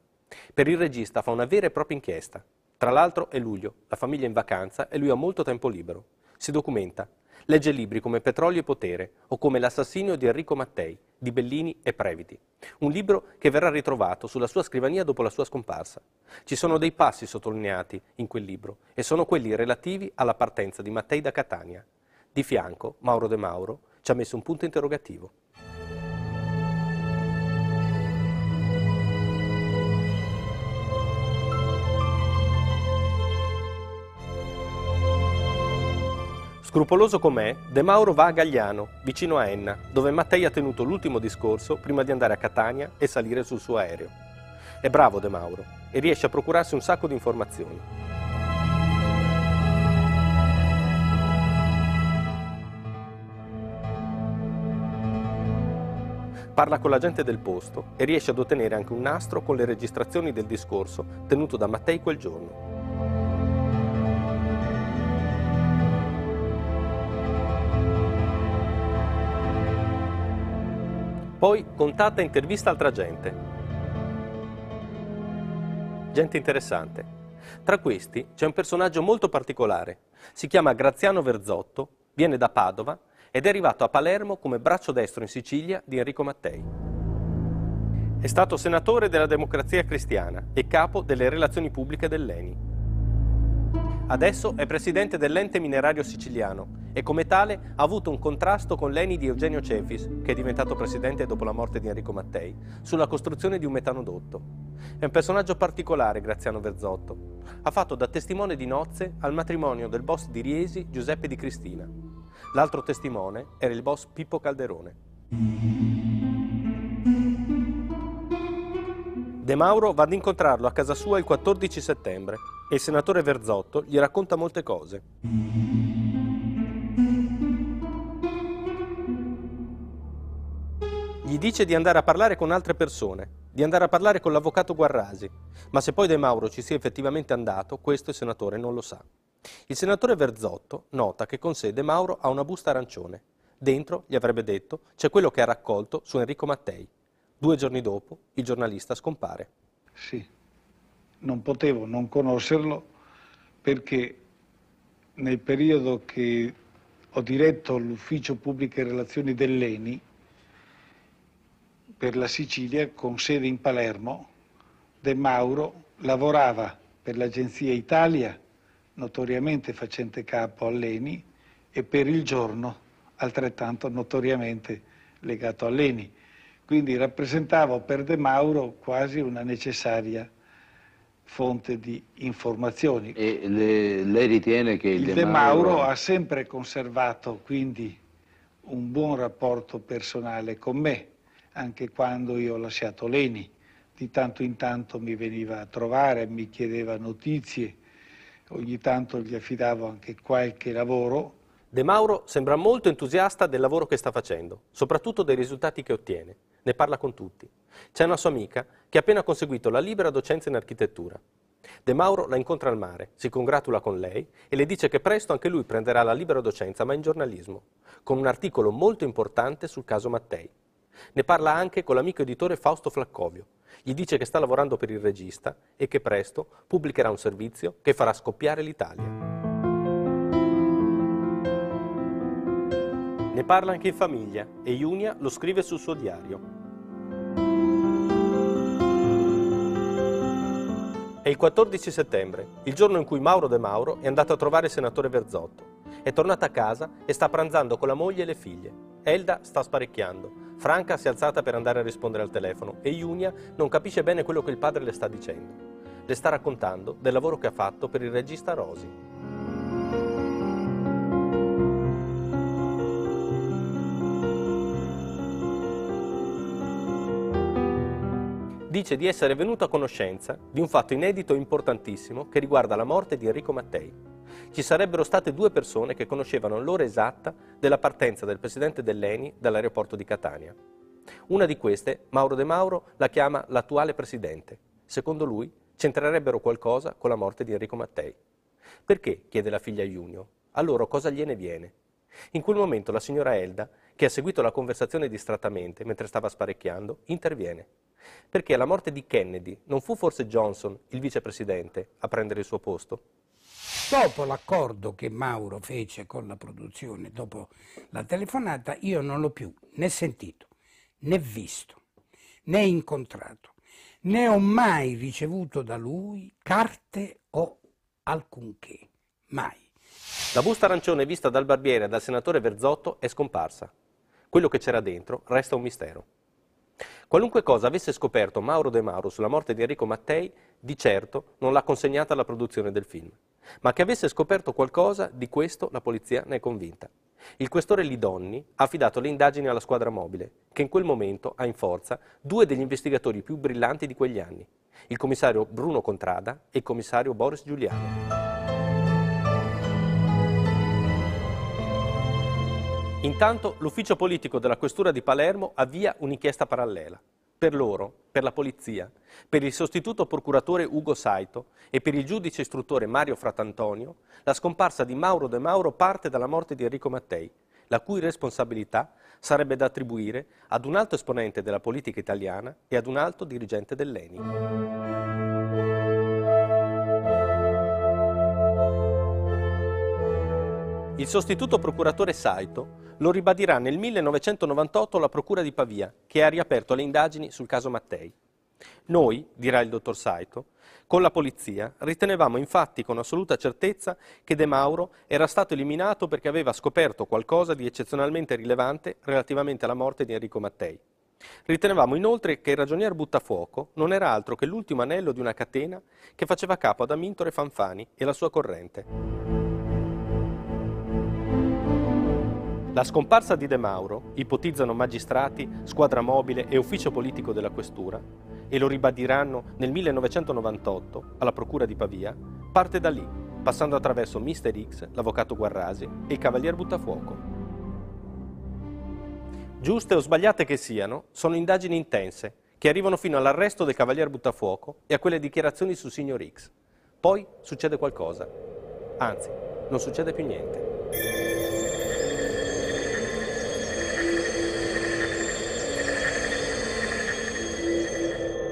Per il regista fa una vera e propria inchiesta. Tra l'altro è luglio, la famiglia è in vacanza e lui ha molto tempo libero. Si documenta. Legge libri come Petrolio e Potere o come L'assassinio di Enrico Mattei, di Bellini e Previti. Un libro che verrà ritrovato sulla sua scrivania dopo la sua scomparsa. Ci sono dei passi sottolineati in quel libro e sono quelli relativi alla partenza di Mattei da Catania. Di fianco, Mauro De Mauro ci ha messo un punto interrogativo. Scrupoloso com'è, De Mauro va a Gagliano, vicino a Enna, dove Mattei ha tenuto l'ultimo discorso prima di andare a Catania e salire sul suo aereo. È bravo De Mauro e riesce a procurarsi un sacco di informazioni. Parla con la gente del posto e riesce ad ottenere anche un nastro con le registrazioni del discorso tenuto da Mattei quel giorno. Poi contatta e intervista altra gente. Gente interessante. Tra questi c'è un personaggio molto particolare. Si chiama Graziano Verzotto, viene da Padova ed è arrivato a Palermo come braccio destro in Sicilia di Enrico Mattei. È stato senatore della Democrazia Cristiana e capo delle relazioni pubbliche dell'ENI. Adesso è presidente dell'ente minerario siciliano e come tale ha avuto un contrasto con l'ENI di Eugenio Cefis, che è diventato presidente dopo la morte di Enrico Mattei, sulla costruzione di un metanodotto. È un personaggio particolare Graziano Verzotto. Ha fatto da testimone di nozze al matrimonio del boss di Riesi Giuseppe Di Cristina. L'altro testimone era il boss Pippo Calderone. De Mauro va ad incontrarlo a casa sua il 14 settembre e il senatore Verzotto gli racconta molte cose. Gli dice di andare a parlare con altre persone, di andare a parlare con l'avvocato Guarrasi, ma se poi De Mauro ci sia effettivamente andato, questo il senatore non lo sa. Il senatore Verzotto nota che con sé De Mauro ha una busta arancione. Dentro, gli avrebbe detto, c'è quello che ha raccolto su Enrico Mattei. Due giorni dopo, il giornalista scompare. Sì, non potevo non conoscerlo perché nel periodo che ho diretto l'ufficio pubbliche relazioni dell'ENI per la Sicilia con sede in Palermo, De Mauro lavorava per l'Agenzia Italia notoriamente facente capo all'ENI, e per il giorno altrettanto notoriamente legato all'ENI. Quindi rappresentavo per De Mauro quasi una necessaria fonte di informazioni. E le, lei ritiene che il, Il De Mauro ha sempre conservato quindi un buon rapporto personale con me, anche quando io ho lasciato l'ENI. Di tanto in tanto mi veniva a trovare, mi chiedeva notizie, ogni tanto gli affidavo anche qualche lavoro. De Mauro sembra molto entusiasta del lavoro che sta facendo, soprattutto dei risultati che ottiene. Ne parla con tutti. C'è una sua amica che ha appena conseguito la libera docenza in architettura. De Mauro la incontra al mare, si congratula con lei e le dice che presto anche lui prenderà la libera docenza, ma in giornalismo, con un articolo molto importante sul caso Mattei. Ne parla anche con l'amico editore Fausto Flaccovio. Gli dice che sta lavorando per il regista e che presto pubblicherà un servizio che farà scoppiare l'Italia. Ne parla anche in famiglia e Iunia lo scrive sul suo diario. È il 14 settembre, il giorno in cui Mauro De Mauro è andato a trovare il senatore Verzotto. È tornata a casa e sta pranzando con la moglie e le figlie. Elda sta sparecchiando. Franca si è alzata per andare a rispondere al telefono e Iunia non capisce bene quello che il padre le sta dicendo. Le sta raccontando del lavoro che ha fatto per il regista Rosi. Dice di essere venuto a conoscenza di un fatto inedito e importantissimo che riguarda la morte di Enrico Mattei. Ci sarebbero state due persone che conoscevano l'ora esatta della partenza del presidente dell'ENI dall'aeroporto di Catania. Una di queste, Mauro De Mauro, la chiama l'attuale presidente. Secondo lui c'entrerebbero qualcosa con la morte di Enrico Mattei. Perché? chiede la figlia Junio. A loro cosa gliene viene? In quel momento la signora Elda, che ha seguito la conversazione distrattamente mentre stava sparecchiando, interviene. Perché alla morte di Kennedy non fu forse Johnson, il vicepresidente, a prendere il suo posto? Dopo l'accordo che Mauro fece con la produzione, dopo la telefonata, io non l'ho più né sentito, né visto, né incontrato, né ho mai ricevuto da lui carte o alcunché. Mai. La busta arancione vista dal barbiere e dal senatore Verzotto è scomparsa. Quello che c'era dentro resta un mistero. Qualunque cosa avesse scoperto Mauro De Mauro sulla morte di Enrico Mattei, di certo non l'ha consegnata alla produzione del film. Ma che avesse scoperto qualcosa, di questo la polizia ne è convinta. Il questore Lidonni ha affidato le indagini alla squadra mobile, che in quel momento ha in forza due degli investigatori più brillanti di quegli anni, il commissario Bruno Contrada e il commissario Boris Giuliano. Intanto l'ufficio politico della questura di Palermo avvia un'inchiesta parallela. Per loro, per la polizia, per il sostituto procuratore Ugo Saito e per il giudice istruttore Mario Fratantonio, la scomparsa di Mauro De Mauro parte dalla morte di Enrico Mattei, la cui responsabilità sarebbe da attribuire ad un alto esponente della politica italiana e ad un alto dirigente dell'ENI. Il sostituto procuratore Saito lo ribadirà nel 1998 alla Procura di Pavia, che ha riaperto le indagini sul caso Mattei. Noi, dirà il dottor Saito, con la polizia ritenevamo infatti con assoluta certezza che De Mauro era stato eliminato perché aveva scoperto qualcosa di eccezionalmente rilevante relativamente alla morte di Enrico Mattei. Ritenevamo inoltre che il ragionier Buttafuoco non era altro che l'ultimo anello di una catena che faceva capo ad Amintore Fanfani e la sua corrente. La scomparsa di De Mauro, ipotizzano magistrati, squadra mobile e ufficio politico della questura, e lo ribadiranno nel 1998 alla Procura di Pavia, parte da lì, passando attraverso Mister X, l'avvocato Guarrasi e il Cavalier Buttafuoco. Giuste o sbagliate che siano, sono indagini intense, che arrivano fino all'arresto del Cavalier Buttafuoco e a quelle dichiarazioni su Signor X. Poi succede qualcosa. Anzi, non succede più niente.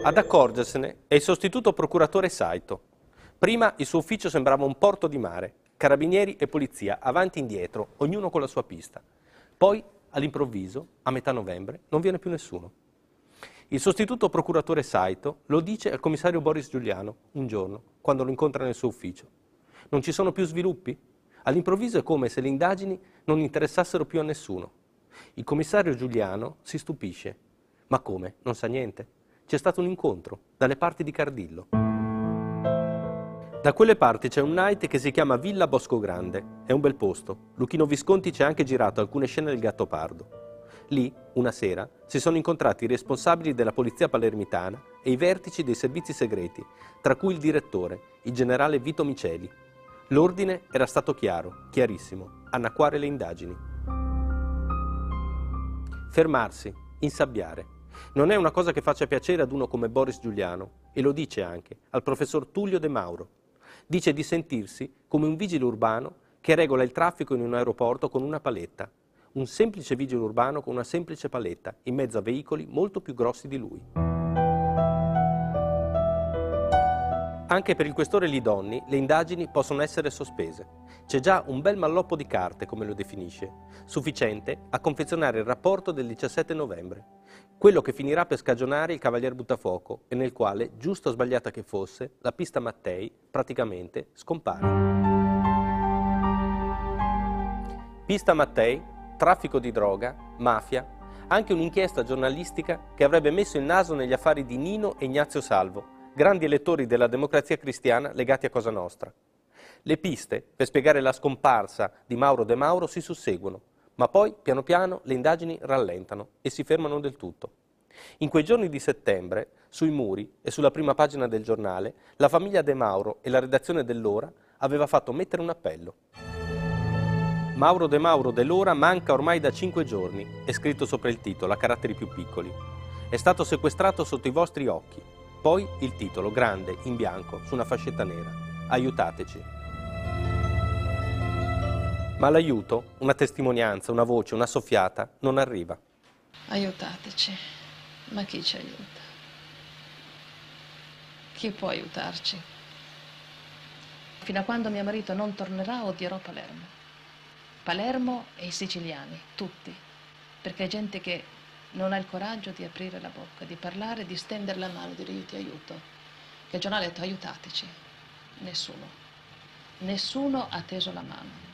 Ad accorgersene è il sostituto procuratore Saito. Prima il suo ufficio sembrava un porto di mare, carabinieri e polizia avanti e indietro, ognuno con la sua pista. Poi, all'improvviso, a metà novembre, non viene più nessuno. Il sostituto procuratore Saito lo dice al commissario Boris Giuliano un giorno, quando lo incontra nel suo ufficio. Non ci sono più sviluppi? All'improvviso è come se le indagini non interessassero più a nessuno. Il commissario Giuliano si stupisce. Ma come? Non sa niente? C'è stato un incontro dalle parti di Cardillo. Da quelle parti c'è un night che si chiama Villa Bosco Grande. È un bel posto. Luchino Visconti ci ha anche girato alcune scene del Gattopardo. Lì, una sera, si sono incontrati i responsabili della polizia palermitana e i vertici dei servizi segreti, tra cui il direttore, il generale Vito Miceli. L'ordine era stato chiaro, chiarissimo, annacquare le indagini. Fermarsi, insabbiare. Non è una cosa che faccia piacere ad uno come Boris Giuliano, e lo dice anche al professor Tullio De Mauro, dice di sentirsi come un vigile urbano che regola il traffico in un aeroporto con una paletta, un semplice vigile urbano con una semplice paletta, in mezzo a veicoli molto più grossi di lui. Anche per il questore Lidonni le indagini possono essere sospese. C'è già un bel malloppo di carte, come lo definisce, sufficiente a confezionare il rapporto del 17 novembre, quello che finirà per scagionare il Cavalier Buttafuoco e nel quale, giusto o sbagliata che fosse, la pista Mattei praticamente scompare. Pista Mattei, traffico di droga, mafia, anche un'inchiesta giornalistica che avrebbe messo il naso negli affari di Nino e Ignazio Salvo, grandi elettori della democrazia cristiana legati a Cosa Nostra. Le piste per spiegare la scomparsa di Mauro De Mauro si susseguono, ma poi piano piano le indagini rallentano e si fermano del tutto. In quei giorni di settembre, sui muri e sulla prima pagina del giornale, la famiglia De Mauro e la redazione dell'Ora aveva fatto mettere un appello. Mauro De Mauro dell'Ora manca ormai da cinque giorni, è scritto sopra il titolo a caratteri più piccoli. È stato sequestrato sotto i vostri occhi. Poi il titolo, grande, in bianco, su una fascetta nera. Aiutateci. Ma l'aiuto, una testimonianza, una voce, una soffiata, non arriva. Aiutateci. Ma chi ci aiuta? Chi può aiutarci? Fino a quando mio marito non tornerà odierò Palermo. Palermo e i siciliani, tutti, perché è gente che non ha il coraggio di aprire la bocca, di parlare, di stendere la mano, di dire io ti aiuto. Che il giornale ha detto aiutateci. Nessuno. Nessuno ha teso la mano.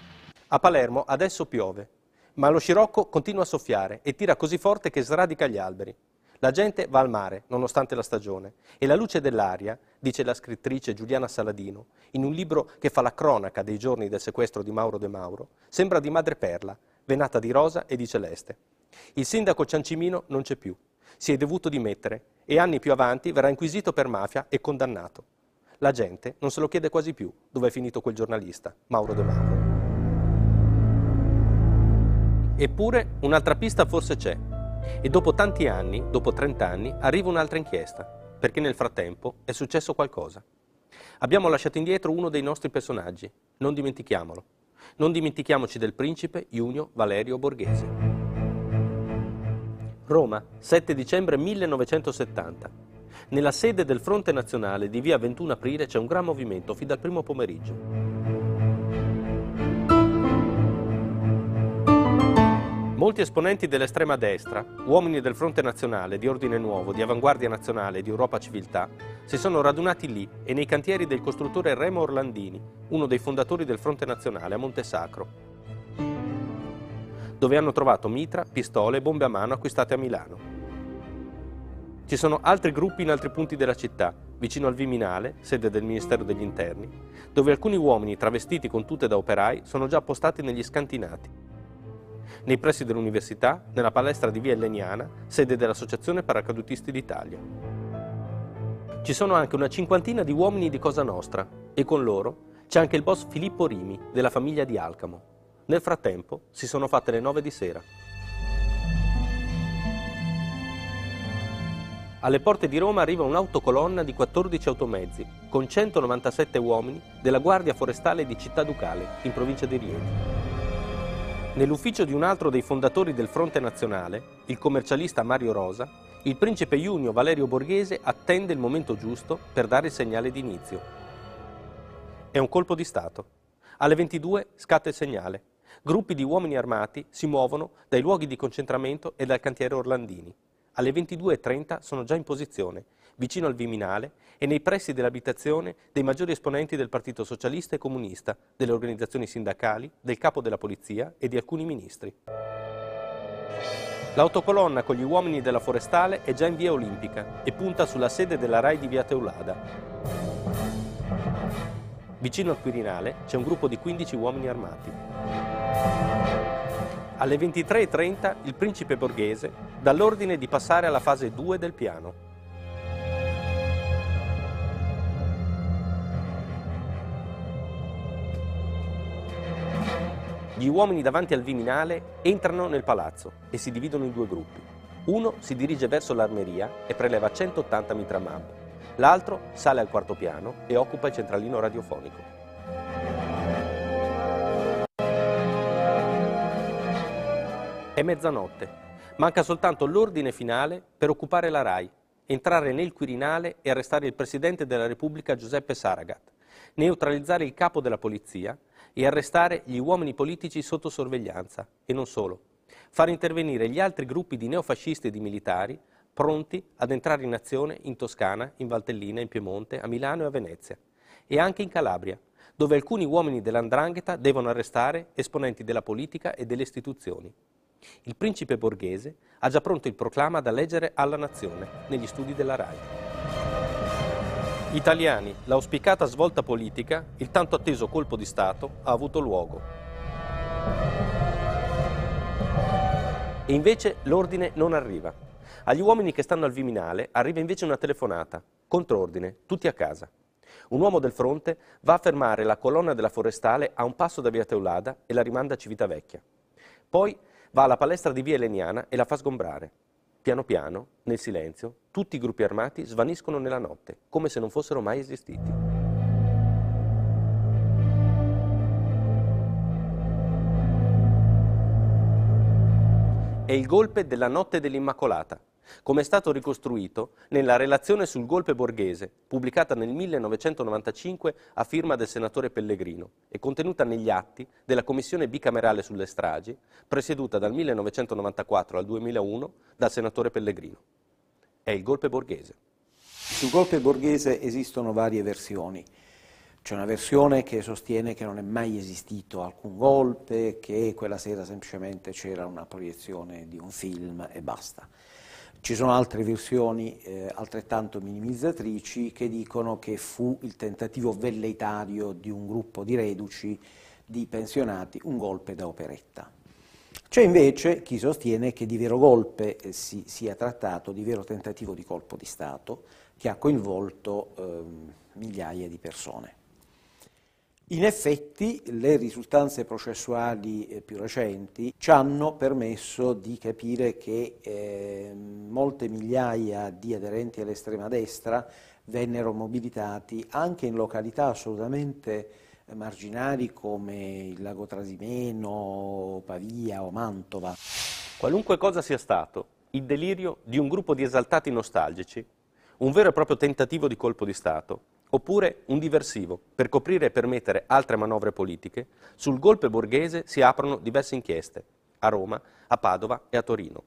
A Palermo adesso piove, ma lo scirocco continua a soffiare e tira così forte che sradica gli alberi. La gente va al mare, nonostante la stagione, e la luce dell'aria, dice la scrittrice Giuliana Saladino, in un libro che fa la cronaca dei giorni del sequestro di Mauro De Mauro, sembra di madreperla, venata di rosa e di celeste. Il sindaco Ciancimino non c'è più, si è dovuto dimettere e anni più avanti verrà inquisito per mafia e condannato. La gente non se lo chiede quasi più dove è finito quel giornalista, Mauro De Mauro. Eppure un'altra pista forse c'è. E dopo tanti anni, dopo 30 anni, arriva un'altra inchiesta, perché nel frattempo è successo qualcosa. Abbiamo lasciato indietro uno dei nostri personaggi, non dimentichiamolo. Non dimentichiamoci del principe Junio Valerio Borghese. Roma, 7 dicembre 1970. Nella sede del Fronte Nazionale di via 21 aprile c'è un gran movimento fin dal primo pomeriggio. Molti esponenti dell'estrema destra, uomini del Fronte Nazionale, di Ordine Nuovo, di Avanguardia Nazionale di Europa Civiltà, si sono radunati lì e nei cantieri del costruttore Remo Orlandini, uno dei fondatori del Fronte Nazionale, a Montesacro, dove hanno trovato mitra, pistole e bombe a mano acquistate a Milano. Ci sono altri gruppi in altri punti della città, vicino al Viminale, sede del Ministero degli Interni, dove alcuni uomini travestiti con tute da operai sono già appostati negli scantinati nei pressi dell'università, nella palestra di Via Elleniana, sede dell'Associazione Paracadutisti d'Italia. Ci sono anche una cinquantina di uomini di Cosa Nostra e con loro c'è anche il boss Filippo Rimi della famiglia di Alcamo. Nel frattempo si sono fatte le nove di sera. Alle porte di Roma arriva un'autocolonna di 14 automezzi con 197 uomini della Guardia Forestale di Città Ducale, in provincia di Rieti. Nell'ufficio di un altro dei fondatori del Fronte Nazionale, il commercialista Mario Rosa, il principe Junio Valerio Borghese attende il momento giusto per dare il segnale di inizio. È un colpo di Stato. Alle 22 scatta il segnale. Gruppi di uomini armati si muovono dai luoghi di concentramento e dal cantiere Orlandini. Alle 22.30 sono già in posizione. Vicino al Viminale e nei pressi dell'abitazione dei maggiori esponenti del Partito Socialista e Comunista, delle organizzazioni sindacali, del capo della polizia e di alcuni ministri. L'autocolonna con gli uomini della Forestale è già in via Olimpica e punta sulla sede della RAI di via Teulada. Vicino al Quirinale c'è un gruppo di 15 uomini armati. Alle 23.30 il principe borghese dà l'ordine di passare alla fase 2 del piano. Gli uomini davanti al Viminale entrano nel palazzo e si dividono in due gruppi. Uno si dirige verso l'armeria e preleva 180 mitramab. L'altro sale al quarto piano e occupa il centralino radiofonico. È mezzanotte. Manca soltanto l'ordine finale per occupare la RAI, entrare nel Quirinale e arrestare il Presidente della Repubblica Giuseppe Saragat, neutralizzare il capo della polizia e arrestare gli uomini politici sotto sorveglianza, e non solo. Far intervenire gli altri gruppi di neofascisti e di militari pronti ad entrare in azione in Toscana, in Valtellina, in Piemonte, a Milano e a Venezia, e anche in Calabria, dove alcuni uomini dell'andrangheta devono arrestare esponenti della politica e delle istituzioni. Il principe borghese ha già pronto il proclama da leggere alla nazione negli studi della RAI. Italiani, l'auspicata svolta politica, il tanto atteso colpo di Stato ha avuto luogo. E invece l'ordine non arriva. Agli uomini che stanno al Viminale arriva invece una telefonata, contrordine, tutti a casa. Un uomo del fronte va a fermare la colonna della forestale a un passo da via Teulada e la rimanda a Civitavecchia. Poi va alla palestra di via Eleniana e la fa sgombrare. Piano piano, nel silenzio, tutti i gruppi armati svaniscono nella notte, come se non fossero mai esistiti. È il golpe della notte dell'Immacolata, come è stato ricostruito nella relazione sul golpe borghese, pubblicata nel 1995 a firma del senatore Pellegrino e contenuta negli atti della Commissione bicamerale sulle stragi, presieduta dal 1994 al 2001 dal senatore Pellegrino. È il golpe borghese. Sul golpe borghese esistono varie versioni. C'è una versione che sostiene che non è mai esistito alcun golpe, che quella sera semplicemente c'era una proiezione di un film e basta. Ci sono altre versioni eh, altrettanto minimizzatrici che dicono che fu il tentativo velleitario di un gruppo di reduci, di pensionati, un golpe da operetta. C'è invece chi sostiene che di vero golpe eh, si sia trattato, di vero tentativo di colpo di Stato, che ha coinvolto eh, migliaia di persone. In effetti le risultanze processuali eh, più recenti ci hanno permesso di capire che eh, molte migliaia di aderenti all'estrema destra vennero mobilitati anche in località assolutamente eh, marginali come il lago Trasimeno, Pavia o Mantova. Qualunque cosa sia stato, il delirio di un gruppo di esaltati nostalgici, un vero e proprio tentativo di colpo di Stato, oppure un diversivo per coprire e permettere altre manovre politiche, sul golpe borghese si aprono diverse inchieste, a Roma, a Padova e a Torino.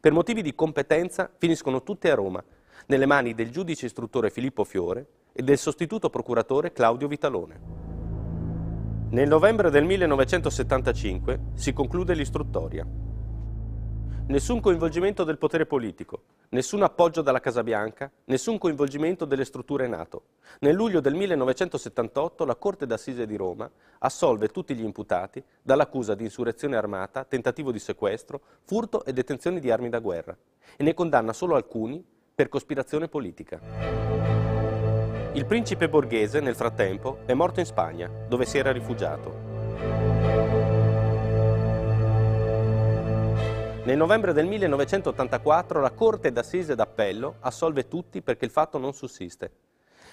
Per motivi di competenza finiscono tutte a Roma, nelle mani del giudice istruttore Filippo Fiore e del sostituto procuratore Claudio Vitalone. Nel novembre del 1975 si conclude l'istruttoria. Nessun coinvolgimento del potere politico, nessun appoggio dalla Casa Bianca, nessun coinvolgimento delle strutture NATO. Nel luglio del 1978 la Corte d'Assise di Roma assolve tutti gli imputati dall'accusa di insurrezione armata, tentativo di sequestro, furto e detenzione di armi da guerra e ne condanna solo alcuni per cospirazione politica. Il principe borghese, nel frattempo, è morto in Spagna, dove si era rifugiato. Nel novembre del 1984 la Corte d'Assise d'Appello assolve tutti perché il fatto non sussiste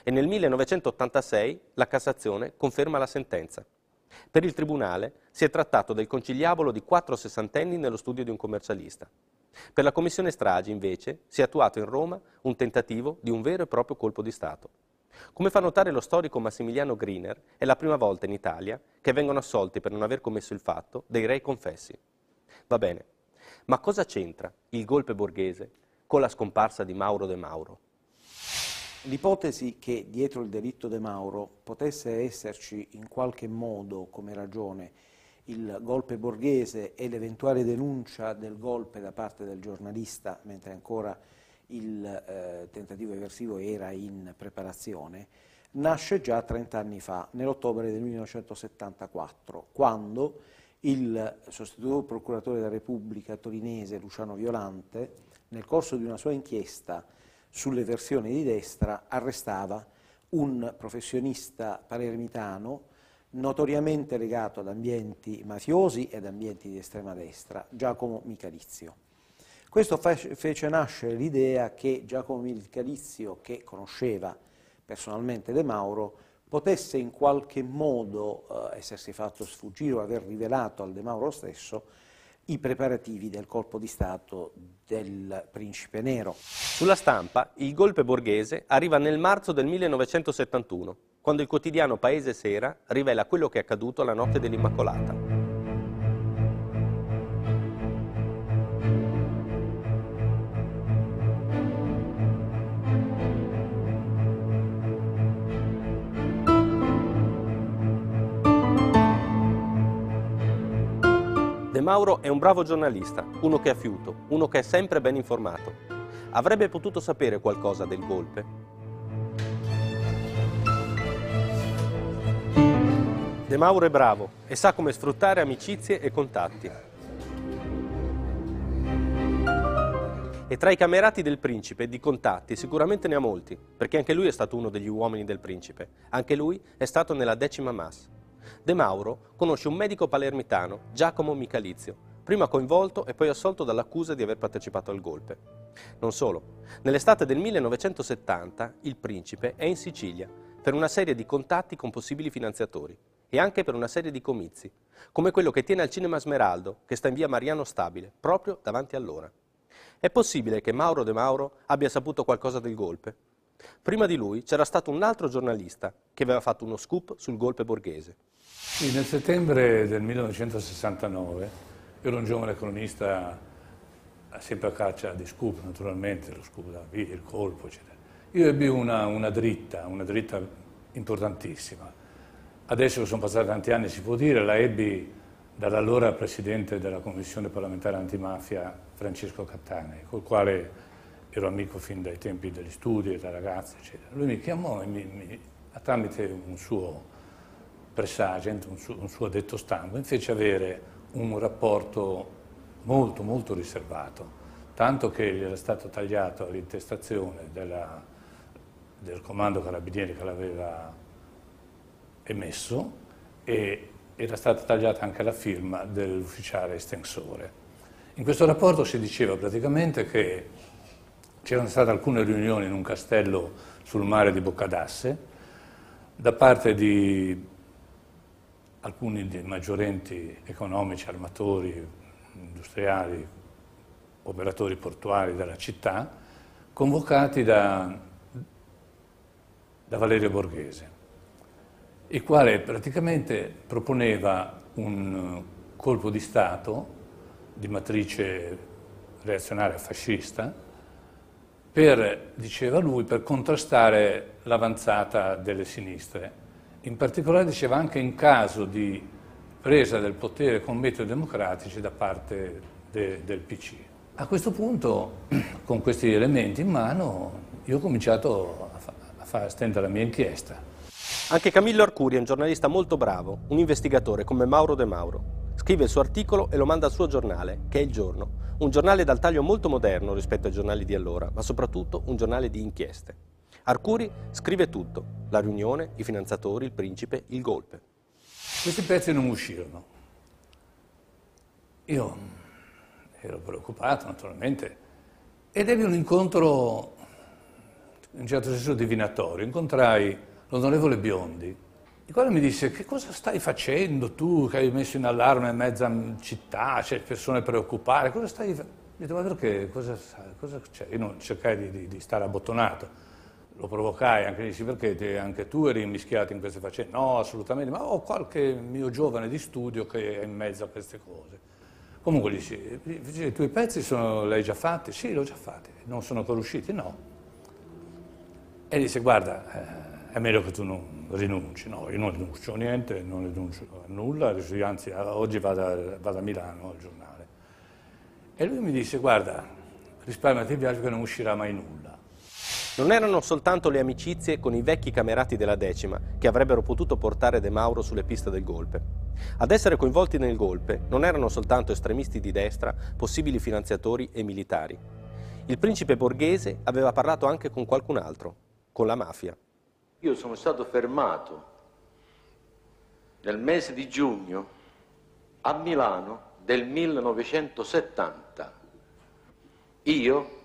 e nel 1986 la Cassazione conferma la sentenza. Per il Tribunale si è trattato del conciliabolo di quattro sessantenni nello studio di un commercialista. Per la Commissione Stragi, invece, si è attuato in Roma un tentativo di un vero e proprio colpo di Stato. Come fa notare lo storico Massimiliano Griner, è la prima volta in Italia che vengono assolti per non aver commesso il fatto dei rei confessi. Va bene, ma cosa c'entra il golpe borghese con la scomparsa di Mauro De Mauro? L'ipotesi che dietro il delitto De Mauro potesse esserci in qualche modo come ragione il golpe borghese e l'eventuale denuncia del golpe da parte del giornalista, mentre ancora il eh, tentativo eversivo era in preparazione, nasce già 30 anni fa, nell'ottobre del 1974, quando il sostituto procuratore della Repubblica torinese Luciano Violante, nel corso di una sua inchiesta sulle versioni di destra, arrestava un professionista palermitano notoriamente legato ad ambienti mafiosi ed ambienti di estrema destra, Giacomo Michalizio. Questo fece nascere l'idea che Giacomo Michalizio, che conosceva personalmente De Mauro, potesse in qualche modo eh, essersi fatto sfuggire o aver rivelato al De Mauro stesso i preparativi del colpo di Stato del Principe Nero. Sulla stampa il golpe borghese arriva nel marzo del 1971, quando il quotidiano Paese Sera rivela quello che è accaduto la notte dell'Immacolata. Mauro è un bravo giornalista, uno che ha fiuto, uno che è sempre ben informato. Avrebbe potuto sapere qualcosa del golpe. De Mauro è bravo e sa come sfruttare amicizie e contatti. E tra i camerati del principe di contatti sicuramente ne ha molti, perché anche lui è stato uno degli uomini del principe. Anche lui è stato nella decima mass. De Mauro conosce un medico palermitano, Giacomo Michalizio, prima coinvolto e poi assolto dall'accusa di aver partecipato al golpe. Non solo, nell'estate del 1970 il principe è in Sicilia per una serie di contatti con possibili finanziatori e anche per una serie di comizi, come quello che tiene al Cinema Smeraldo, che sta in via Mariano Stabile, proprio davanti a loro. È possibile che Mauro De Mauro abbia saputo qualcosa del golpe? Prima di lui c'era stato un altro giornalista che aveva fatto uno scoop sul golpe borghese. Sì, nel settembre del 1969 ero un giovane cronista sempre a caccia di scoop, naturalmente, lo scoop da via, il colpo, eccetera. Io ebbi una, una dritta, una dritta importantissima. Adesso che sono passati tanti anni si può dire, la ebbi dall'allora presidente della Commissione parlamentare antimafia Francesco Cattani, col quale ero amico fin dai tempi degli studi, da ragazzo, eccetera. Lui mi chiamò e mi, mi, tramite un suo pressagent, un suo, un suo detto stampa, fece avere un rapporto molto, molto riservato, tanto che gli era stato tagliato l'intestazione del comando carabinieri che l'aveva emesso e era stata tagliata anche la firma dell'ufficiale estensore. In questo rapporto si diceva praticamente che c'erano state alcune riunioni in un castello sul mare di Boccadasse da parte di alcuni dei maggiorenti economici, armatori, industriali, operatori portuali della città, convocati da, da Valerio Borghese, il quale praticamente proponeva un colpo di Stato di matrice reazionaria fascista per, diceva lui, per contrastare l'avanzata delle sinistre in particolare diceva anche in caso di presa del potere con metodi democratici da parte de, del PC. A questo punto, con questi elementi in mano, io ho cominciato a, fa, a far stendere la mia inchiesta. Anche Camillo Arcuri è un giornalista molto bravo, un investigatore come Mauro De Mauro. Scrive il suo articolo e lo manda al suo giornale, che è Il Giorno, un giornale dal taglio molto moderno rispetto ai giornali di allora, ma soprattutto un giornale di inchieste. Arcuri scrive tutto, la riunione, i finanziatori, il principe, il golpe. Questi pezzi non uscirono. Io ero preoccupato naturalmente ed ebbi un incontro in un certo senso divinatorio. Incontrai l'onorevole Biondi, il quale mi disse che cosa stai facendo tu che hai messo in allarme mezza città, c'è persone preoccupate, cosa stai facendo? Mi detto, ma perché? Cosa, cosa c'è? Io non cercai di, di, di stare abbottonato lo provocai anche lì, perché te, anche tu eri immischiato in queste faccende? No, assolutamente, ma ho qualche mio giovane di studio che è in mezzo a queste cose. Comunque gli dici, i tuoi pezzi sono, hai già fatti? Sì, li ho già fatti. Non sono ancora usciti? No. E disse, guarda, eh, è meglio che tu non rinunci. No, io non rinuncio a niente, non rinuncio a nulla, anzi oggi vado vado a Milano al giornale. E lui mi disse, guarda, risparmiati il viaggio che non uscirà mai nulla. Non erano soltanto le amicizie con i vecchi camerati della decima che avrebbero potuto portare De Mauro sulle piste del golpe. Ad essere coinvolti nel golpe non erano soltanto estremisti di destra, possibili finanziatori e militari. Il principe borghese aveva parlato anche con qualcun altro, con la mafia. Io sono stato fermato nel mese di giugno a Milano del 1970. Io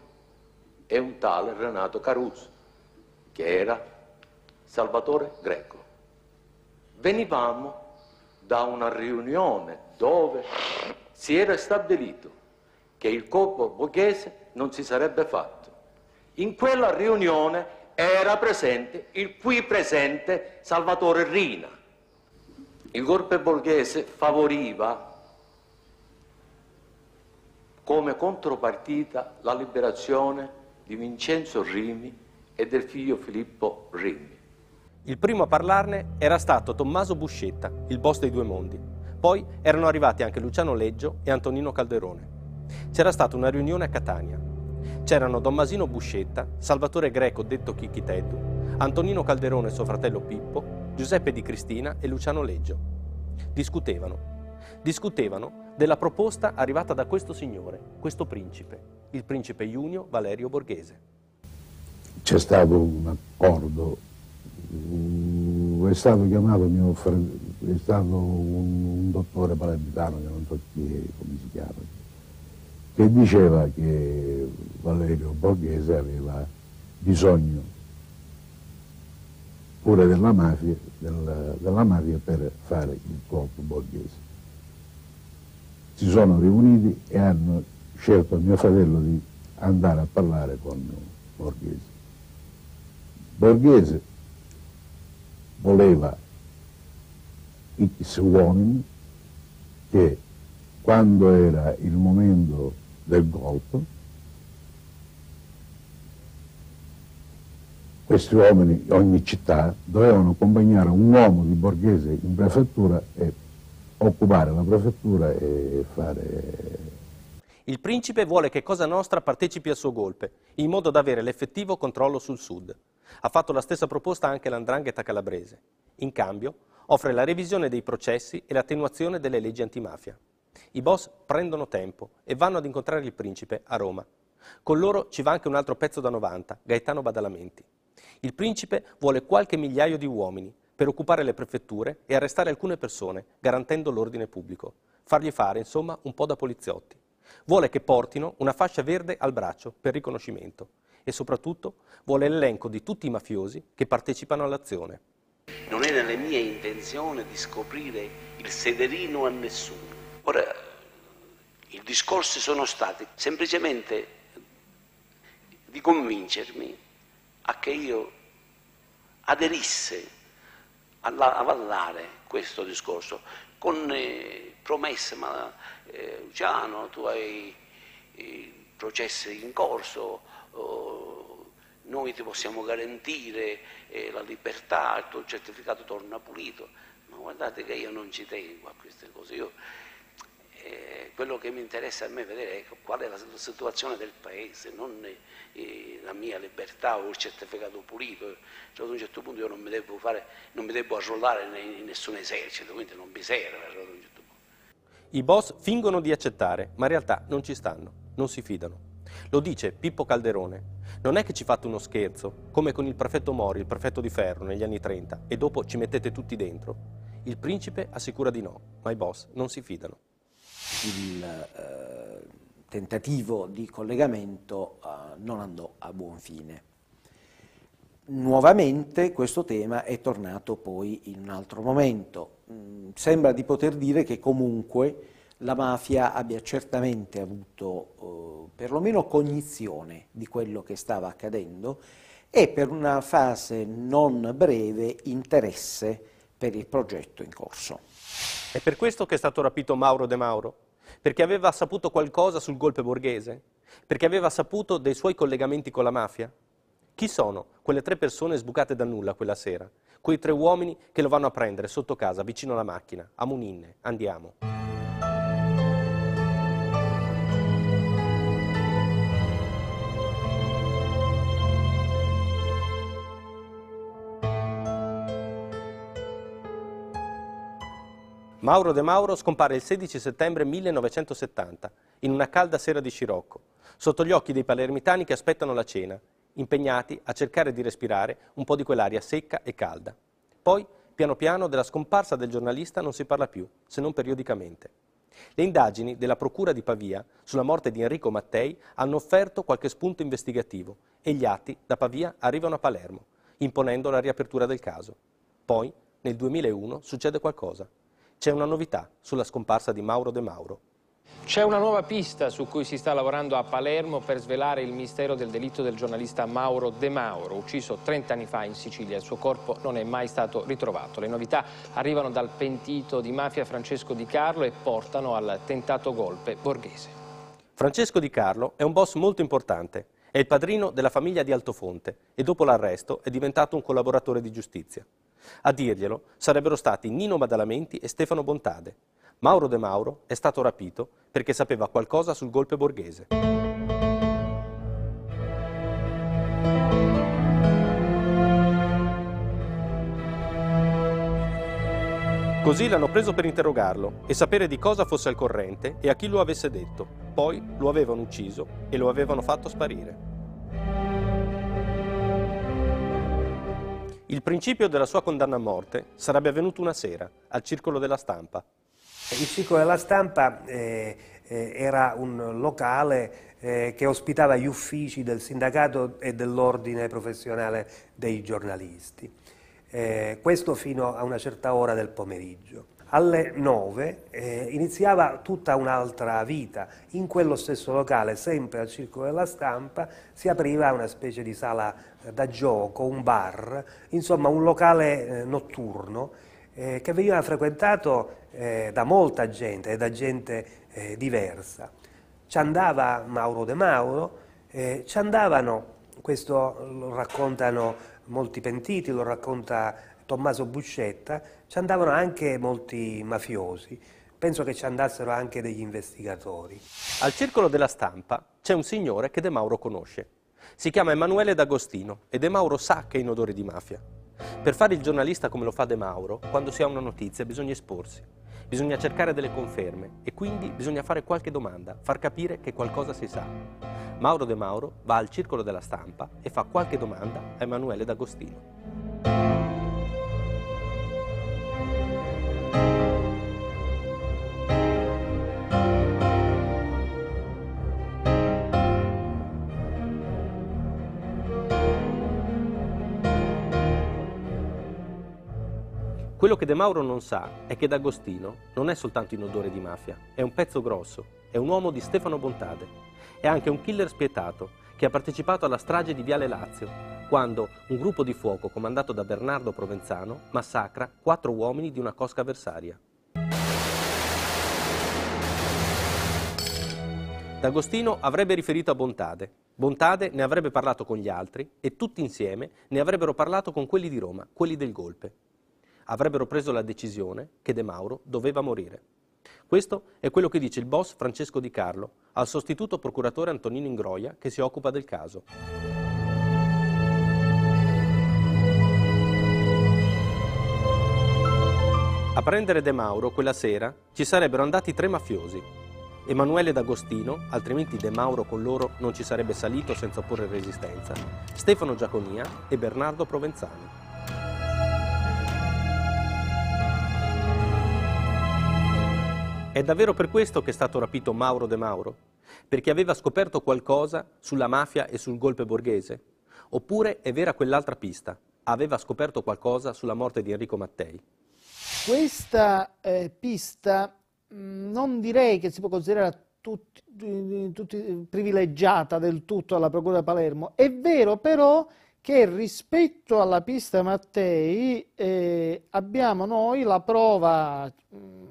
e un tale Renato Caruso, che era Salvatore Greco. Venivamo da una riunione dove si era stabilito che il corpo borghese non si sarebbe fatto. In quella riunione era presente il qui presente Salvatore Rina. Il golpe borghese favoriva come contropartita la liberazione di Vincenzo Rimi e del figlio Filippo Rimi. Il primo a parlarne era stato Tommaso Buscetta, il boss dei due mondi. Poi erano arrivati anche Luciano Leggio e Antonino Calderone. C'era stata una riunione a Catania. C'erano Tommasino Buscetta, Salvatore Greco detto Chicchiteddu, Antonino Calderone e suo fratello Pippo, Giuseppe Di Cristina e Luciano Leggio. Discutevano. Discutevano della proposta arrivata da questo signore, questo principe, il principe Junio Valerio Borghese. C'è stato un accordo, è stato chiamato mio è stato un, un, dottore palermitano, che non so chi è, come si chiama, che diceva che Valerio Borghese aveva bisogno pure della mafia, della, della mafia per fare il colpo borghese. Si sono riuniti e hanno scelto mio fratello di andare a parlare con Borghese. Borghese voleva X uomini che quando era il momento del golpe questi uomini, ogni città, dovevano accompagnare un uomo di Borghese in prefettura e occupare la prefettura e fare il principe vuole che Cosa Nostra partecipi al suo golpe, in modo da avere l'effettivo controllo sul sud. Ha fatto la stessa proposta anche l'andrangheta calabrese. In cambio, offre la revisione dei processi e l'attenuazione delle leggi antimafia. I boss prendono tempo e vanno ad incontrare il principe a Roma. Con loro ci va anche un altro pezzo da 90, Gaetano Badalamenti. Il principe vuole qualche migliaio di uomini per occupare le prefetture e arrestare alcune persone, garantendo l'ordine pubblico. Fargli fare, insomma, un po' da poliziotti. Vuole che portino una fascia verde al braccio per riconoscimento e soprattutto vuole l'elenco di tutti i mafiosi che partecipano all'azione. Non è nelle mie intenzioni di scoprire il sederino a nessuno. Ora, i discorsi sono stati semplicemente di convincermi a che io aderisse a avallare questo discorso con eh, promesse, ma eh, Luciano, tu hai i processi in corso, oh, noi ti possiamo garantire eh, la libertà, il tuo certificato torna pulito. Ma guardate che io non ci tengo a queste cose. Io, eh, quello che mi interessa a me vedere è qual è la situazione del paese, non eh, la mia libertà o il certificato pulito. Cioè, ad un certo punto io non mi devo, fare, non mi devo arruolare in nessun esercito, quindi non mi serve. I boss fingono di accettare, ma in realtà non ci stanno, non si fidano. Lo dice Pippo Calderone. Non è che ci fate uno scherzo, come con il prefetto Mori, il prefetto di Ferro negli anni 30, e dopo ci mettete tutti dentro. Il principe assicura di no, ma i boss non si fidano. Il eh, tentativo di collegamento eh, non andò a buon fine. Nuovamente questo tema è tornato poi in un altro momento. Mm, sembra di poter dire che comunque la mafia abbia certamente avuto eh, perlomeno cognizione di quello che stava accadendo e per una fase non breve interesse per il progetto in corso. È per questo che è stato rapito Mauro De Mauro? Perché aveva saputo qualcosa sul golpe borghese? Perché aveva saputo dei suoi collegamenti con la mafia? Chi sono quelle tre persone sbucate da nulla quella sera? Quei tre uomini che lo vanno a prendere sotto casa, vicino alla macchina. A Muninne, andiamo. Mauro De Mauro scompare il 16 settembre 1970, in una calda sera di scirocco, sotto gli occhi dei palermitani che aspettano la cena, impegnati a cercare di respirare un po' di quell'aria secca e calda. Poi, piano piano, della scomparsa del giornalista non si parla più, se non periodicamente. Le indagini della Procura di Pavia sulla morte di Enrico Mattei hanno offerto qualche spunto investigativo e gli atti da Pavia arrivano a Palermo, imponendo la riapertura del caso. Poi, nel 2001, succede qualcosa. C'è una novità sulla scomparsa di Mauro De Mauro. C'è una nuova pista su cui si sta lavorando a Palermo per svelare il mistero del delitto del giornalista Mauro De Mauro, ucciso 30 anni fa in Sicilia. Il suo corpo non è mai stato ritrovato. Le novità arrivano dal pentito di mafia Francesco Di Carlo e portano al tentato golpe borghese. Francesco Di Carlo è un boss molto importante. È il padrino della famiglia di Altofonte e dopo l'arresto è diventato un collaboratore di giustizia. A dirglielo sarebbero stati Nino Badalamenti e Stefano Bontade. Mauro De Mauro è stato rapito perché sapeva qualcosa sul golpe borghese. Così l'hanno preso per interrogarlo e sapere di cosa fosse al corrente e a chi lo avesse detto. Poi lo avevano ucciso e lo avevano fatto sparire. Il principio della sua condanna a morte sarebbe avvenuto una sera, al Circolo della Stampa. Il Circolo della Stampa eh, eh, era un locale eh, che ospitava gli uffici del sindacato e dell'ordine professionale dei giornalisti. Eh, questo fino a una certa ora del pomeriggio. Alle 9 eh, iniziava tutta un'altra vita. In quello stesso locale, sempre al Circolo della Stampa, si apriva una specie di sala eh, da gioco, un bar, insomma un locale eh, notturno che veniva frequentato eh, da molta gente e da gente eh, diversa. Ci andava Mauro De Mauro, ci andavano, questo lo raccontano molti pentiti, lo racconta Tommaso Buscetta, ci andavano anche molti mafiosi. Penso che ci andassero anche degli investigatori. Al circolo della stampa c'è un signore che De Mauro conosce. Si chiama Emanuele D'Agostino e De Mauro sa che è in odore di mafia. Per fare il giornalista come lo fa De Mauro, quando si ha una notizia bisogna esporsi, bisogna cercare delle conferme e quindi bisogna fare qualche domanda, far capire che qualcosa si sa. Mauro De Mauro va al circolo della stampa e fa qualche domanda a Emanuele D'Agostino. Quello che De Mauro non sa è che D'Agostino non è soltanto in odore di mafia, è un pezzo grosso, è un uomo di Stefano Bontade, è anche un killer spietato che ha partecipato alla strage di Viale Lazio, quando un gruppo di fuoco comandato da Bernardo Provenzano massacra quattro uomini di una cosca avversaria. D'Agostino avrebbe riferito a Bontade, Bontade ne avrebbe parlato con gli altri e tutti insieme ne avrebbero parlato con quelli di Roma, quelli del golpe avrebbero preso la decisione che De Mauro doveva morire. Questo è quello che dice il boss Francesco Di Carlo al sostituto procuratore Antonino Ingroia che si occupa del caso. A prendere De Mauro quella sera ci sarebbero andati tre mafiosi. Emanuele D'Agostino, altrimenti De Mauro con loro non ci sarebbe salito senza opporre resistenza, Stefano Giaconia e Bernardo Provenzano. È davvero per questo che è stato rapito Mauro De Mauro? Perché aveva scoperto qualcosa sulla mafia e sul golpe borghese? Oppure è vera quell'altra pista? Aveva scoperto qualcosa sulla morte di Enrico Mattei? Questa eh, pista mm, non direi che si può considerare tutti, tutti, privilegiata del tutto alla Procura di Palermo. È vero però che rispetto alla pista Mattei eh, abbiamo noi la prova mh, mm,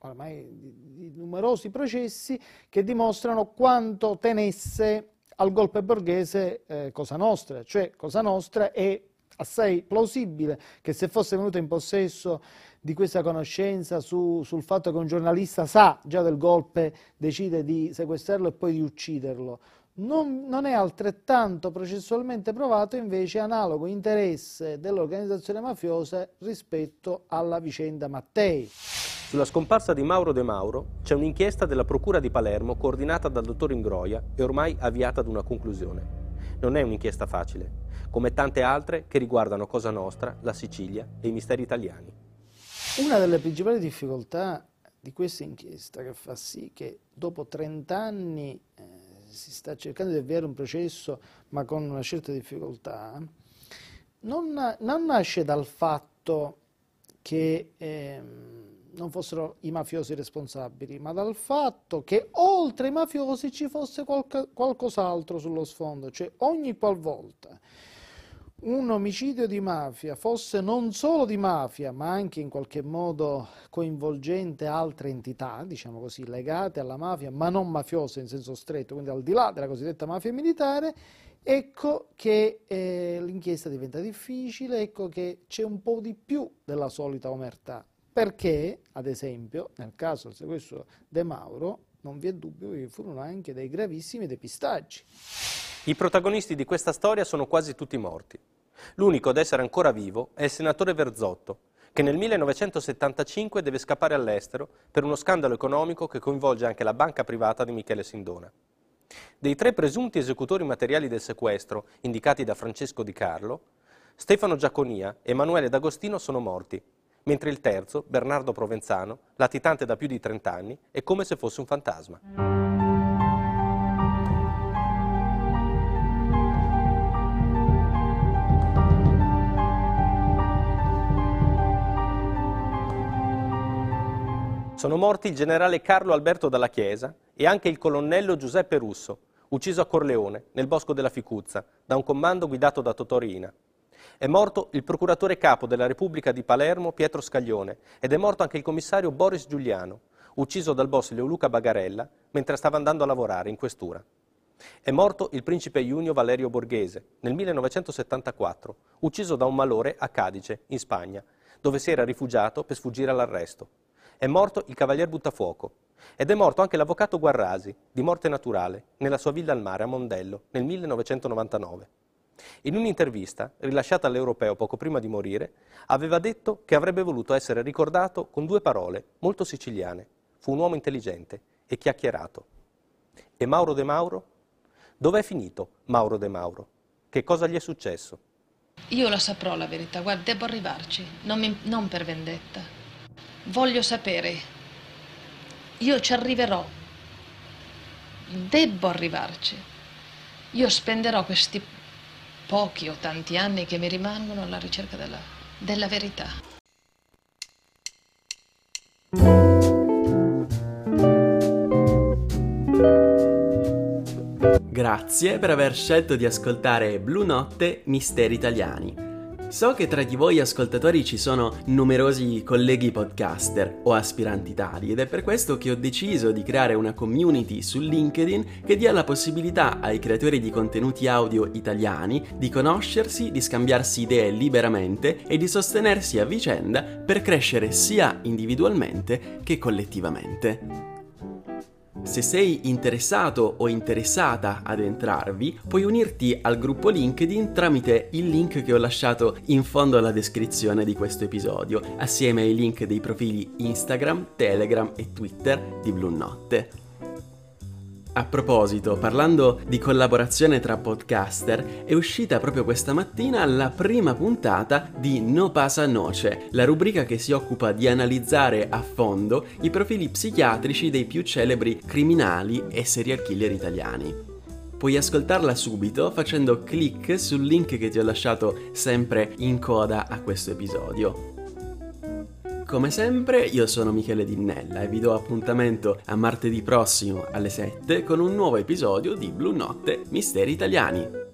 ormai di, di numerosi processi che dimostrano quanto tenesse al golpe borghese eh, Cosa Nostra, cioè Cosa Nostra è assai plausibile che se fosse venuto in possesso di questa conoscenza su, sul fatto che un giornalista sa già del golpe, decide di sequestrarlo e poi di ucciderlo. Non, non, è altrettanto processualmente provato invece analogo interesse dell'organizzazione mafiosa rispetto alla vicenda Mattei. Sulla scomparsa di Mauro De Mauro c'è un'inchiesta della Procura di Palermo coordinata dal dottor Ingroia e ormai avviata ad una conclusione. Non è un'inchiesta facile, come tante altre che riguardano Cosa Nostra, la Sicilia e i misteri italiani. Una delle principali difficoltà di questa inchiesta che fa sì che dopo 30 anni eh, si sta cercando di avviare un processo ma con una certa difficoltà, non, non nasce dal fatto che eh, non fossero i mafiosi responsabili, ma dal fatto che oltre ai mafiosi ci fosse qualche, qualcos'altro sullo sfondo, cioè ogni qualvolta un omicidio di mafia fosse non solo di mafia, ma anche in qualche modo coinvolgente altre entità, diciamo così, legate alla mafia, ma non mafiose in senso stretto, quindi al di là della cosiddetta mafia militare, ecco che eh, l'inchiesta diventa difficile, ecco che c'è un po' di più della solita omertà, perché, ad esempio, nel caso del sequestro De Mauro, non vi è dubbio che vi furono anche dei gravissimi depistaggi. I protagonisti di questa storia sono quasi tutti morti. L'unico ad essere ancora vivo è il senatore Verzotto, che nel 1975 deve scappare all'estero per uno scandalo economico che coinvolge anche la banca privata di Michele Sindona. Dei tre presunti esecutori materiali del sequestro, indicati da Francesco Di Carlo, Stefano Giaconia e Emanuele D'Agostino sono morti, mentre il terzo, Bernardo Provenzano, latitante da più di 30 anni, è come se fosse un fantasma. Sono morti il generale Carlo Alberto Dalla Chiesa e anche il colonnello Giuseppe Russo, ucciso a Corleone, nel bosco della Ficuzza, da un comando guidato da Totorina. È morto il procuratore capo della Repubblica di Palermo Pietro Scaglione ed è morto anche il commissario Boris Giuliano, ucciso dal boss Leoluca Bagarella mentre stava andando a lavorare in questura. È morto il principe Junio Valerio Borghese nel 1974, ucciso da un malore a Cadice, in Spagna, dove si era rifugiato per sfuggire all'arresto. È morto il cavalier Buttafuoco ed è morto anche l'avvocato Guarrasi, di morte naturale, nella sua villa al mare a Mondello nel 1999. In un'intervista, rilasciata all'Europeo poco prima di morire, aveva detto che avrebbe voluto essere ricordato con due parole molto siciliane. Fu un uomo intelligente e chiacchierato. E Mauro De Mauro? Dov'è finito Mauro De Mauro? Che cosa gli è successo? Io la saprò la verità, guarda, devo arrivarci, non, mi, non per vendetta voglio sapere, io ci arriverò, debbo arrivarci, io spenderò questi pochi o tanti anni che mi rimangono alla ricerca della, della verità. Grazie per aver scelto di ascoltare Blu Notte Misteri Italiani. So che tra di voi ascoltatori ci sono numerosi colleghi podcaster o aspiranti tali ed è per questo che ho deciso di creare una community su LinkedIn che dia la possibilità ai creatori di contenuti audio italiani di conoscersi, di scambiarsi idee liberamente e di sostenersi a vicenda per crescere sia individualmente che collettivamente. Se sei interessato o interessata ad entrarvi, puoi unirti al gruppo LinkedIn tramite il link che ho lasciato in fondo alla descrizione di questo episodio, assieme ai link dei profili Instagram, Telegram e Twitter di Blue Notte. A proposito, parlando di collaborazione tra podcaster, è uscita proprio questa mattina la prima puntata di No Pasa Noce, la rubrica che si occupa di analizzare a fondo i profili psichiatrici dei più celebri criminali e serial killer italiani. Puoi ascoltarla subito facendo clic sul link che ti ho lasciato sempre in coda a questo episodio. Come sempre io sono Michele Dinnella e vi do appuntamento a martedì prossimo alle 7 con un nuovo episodio di Blu Notte Misteri Italiani.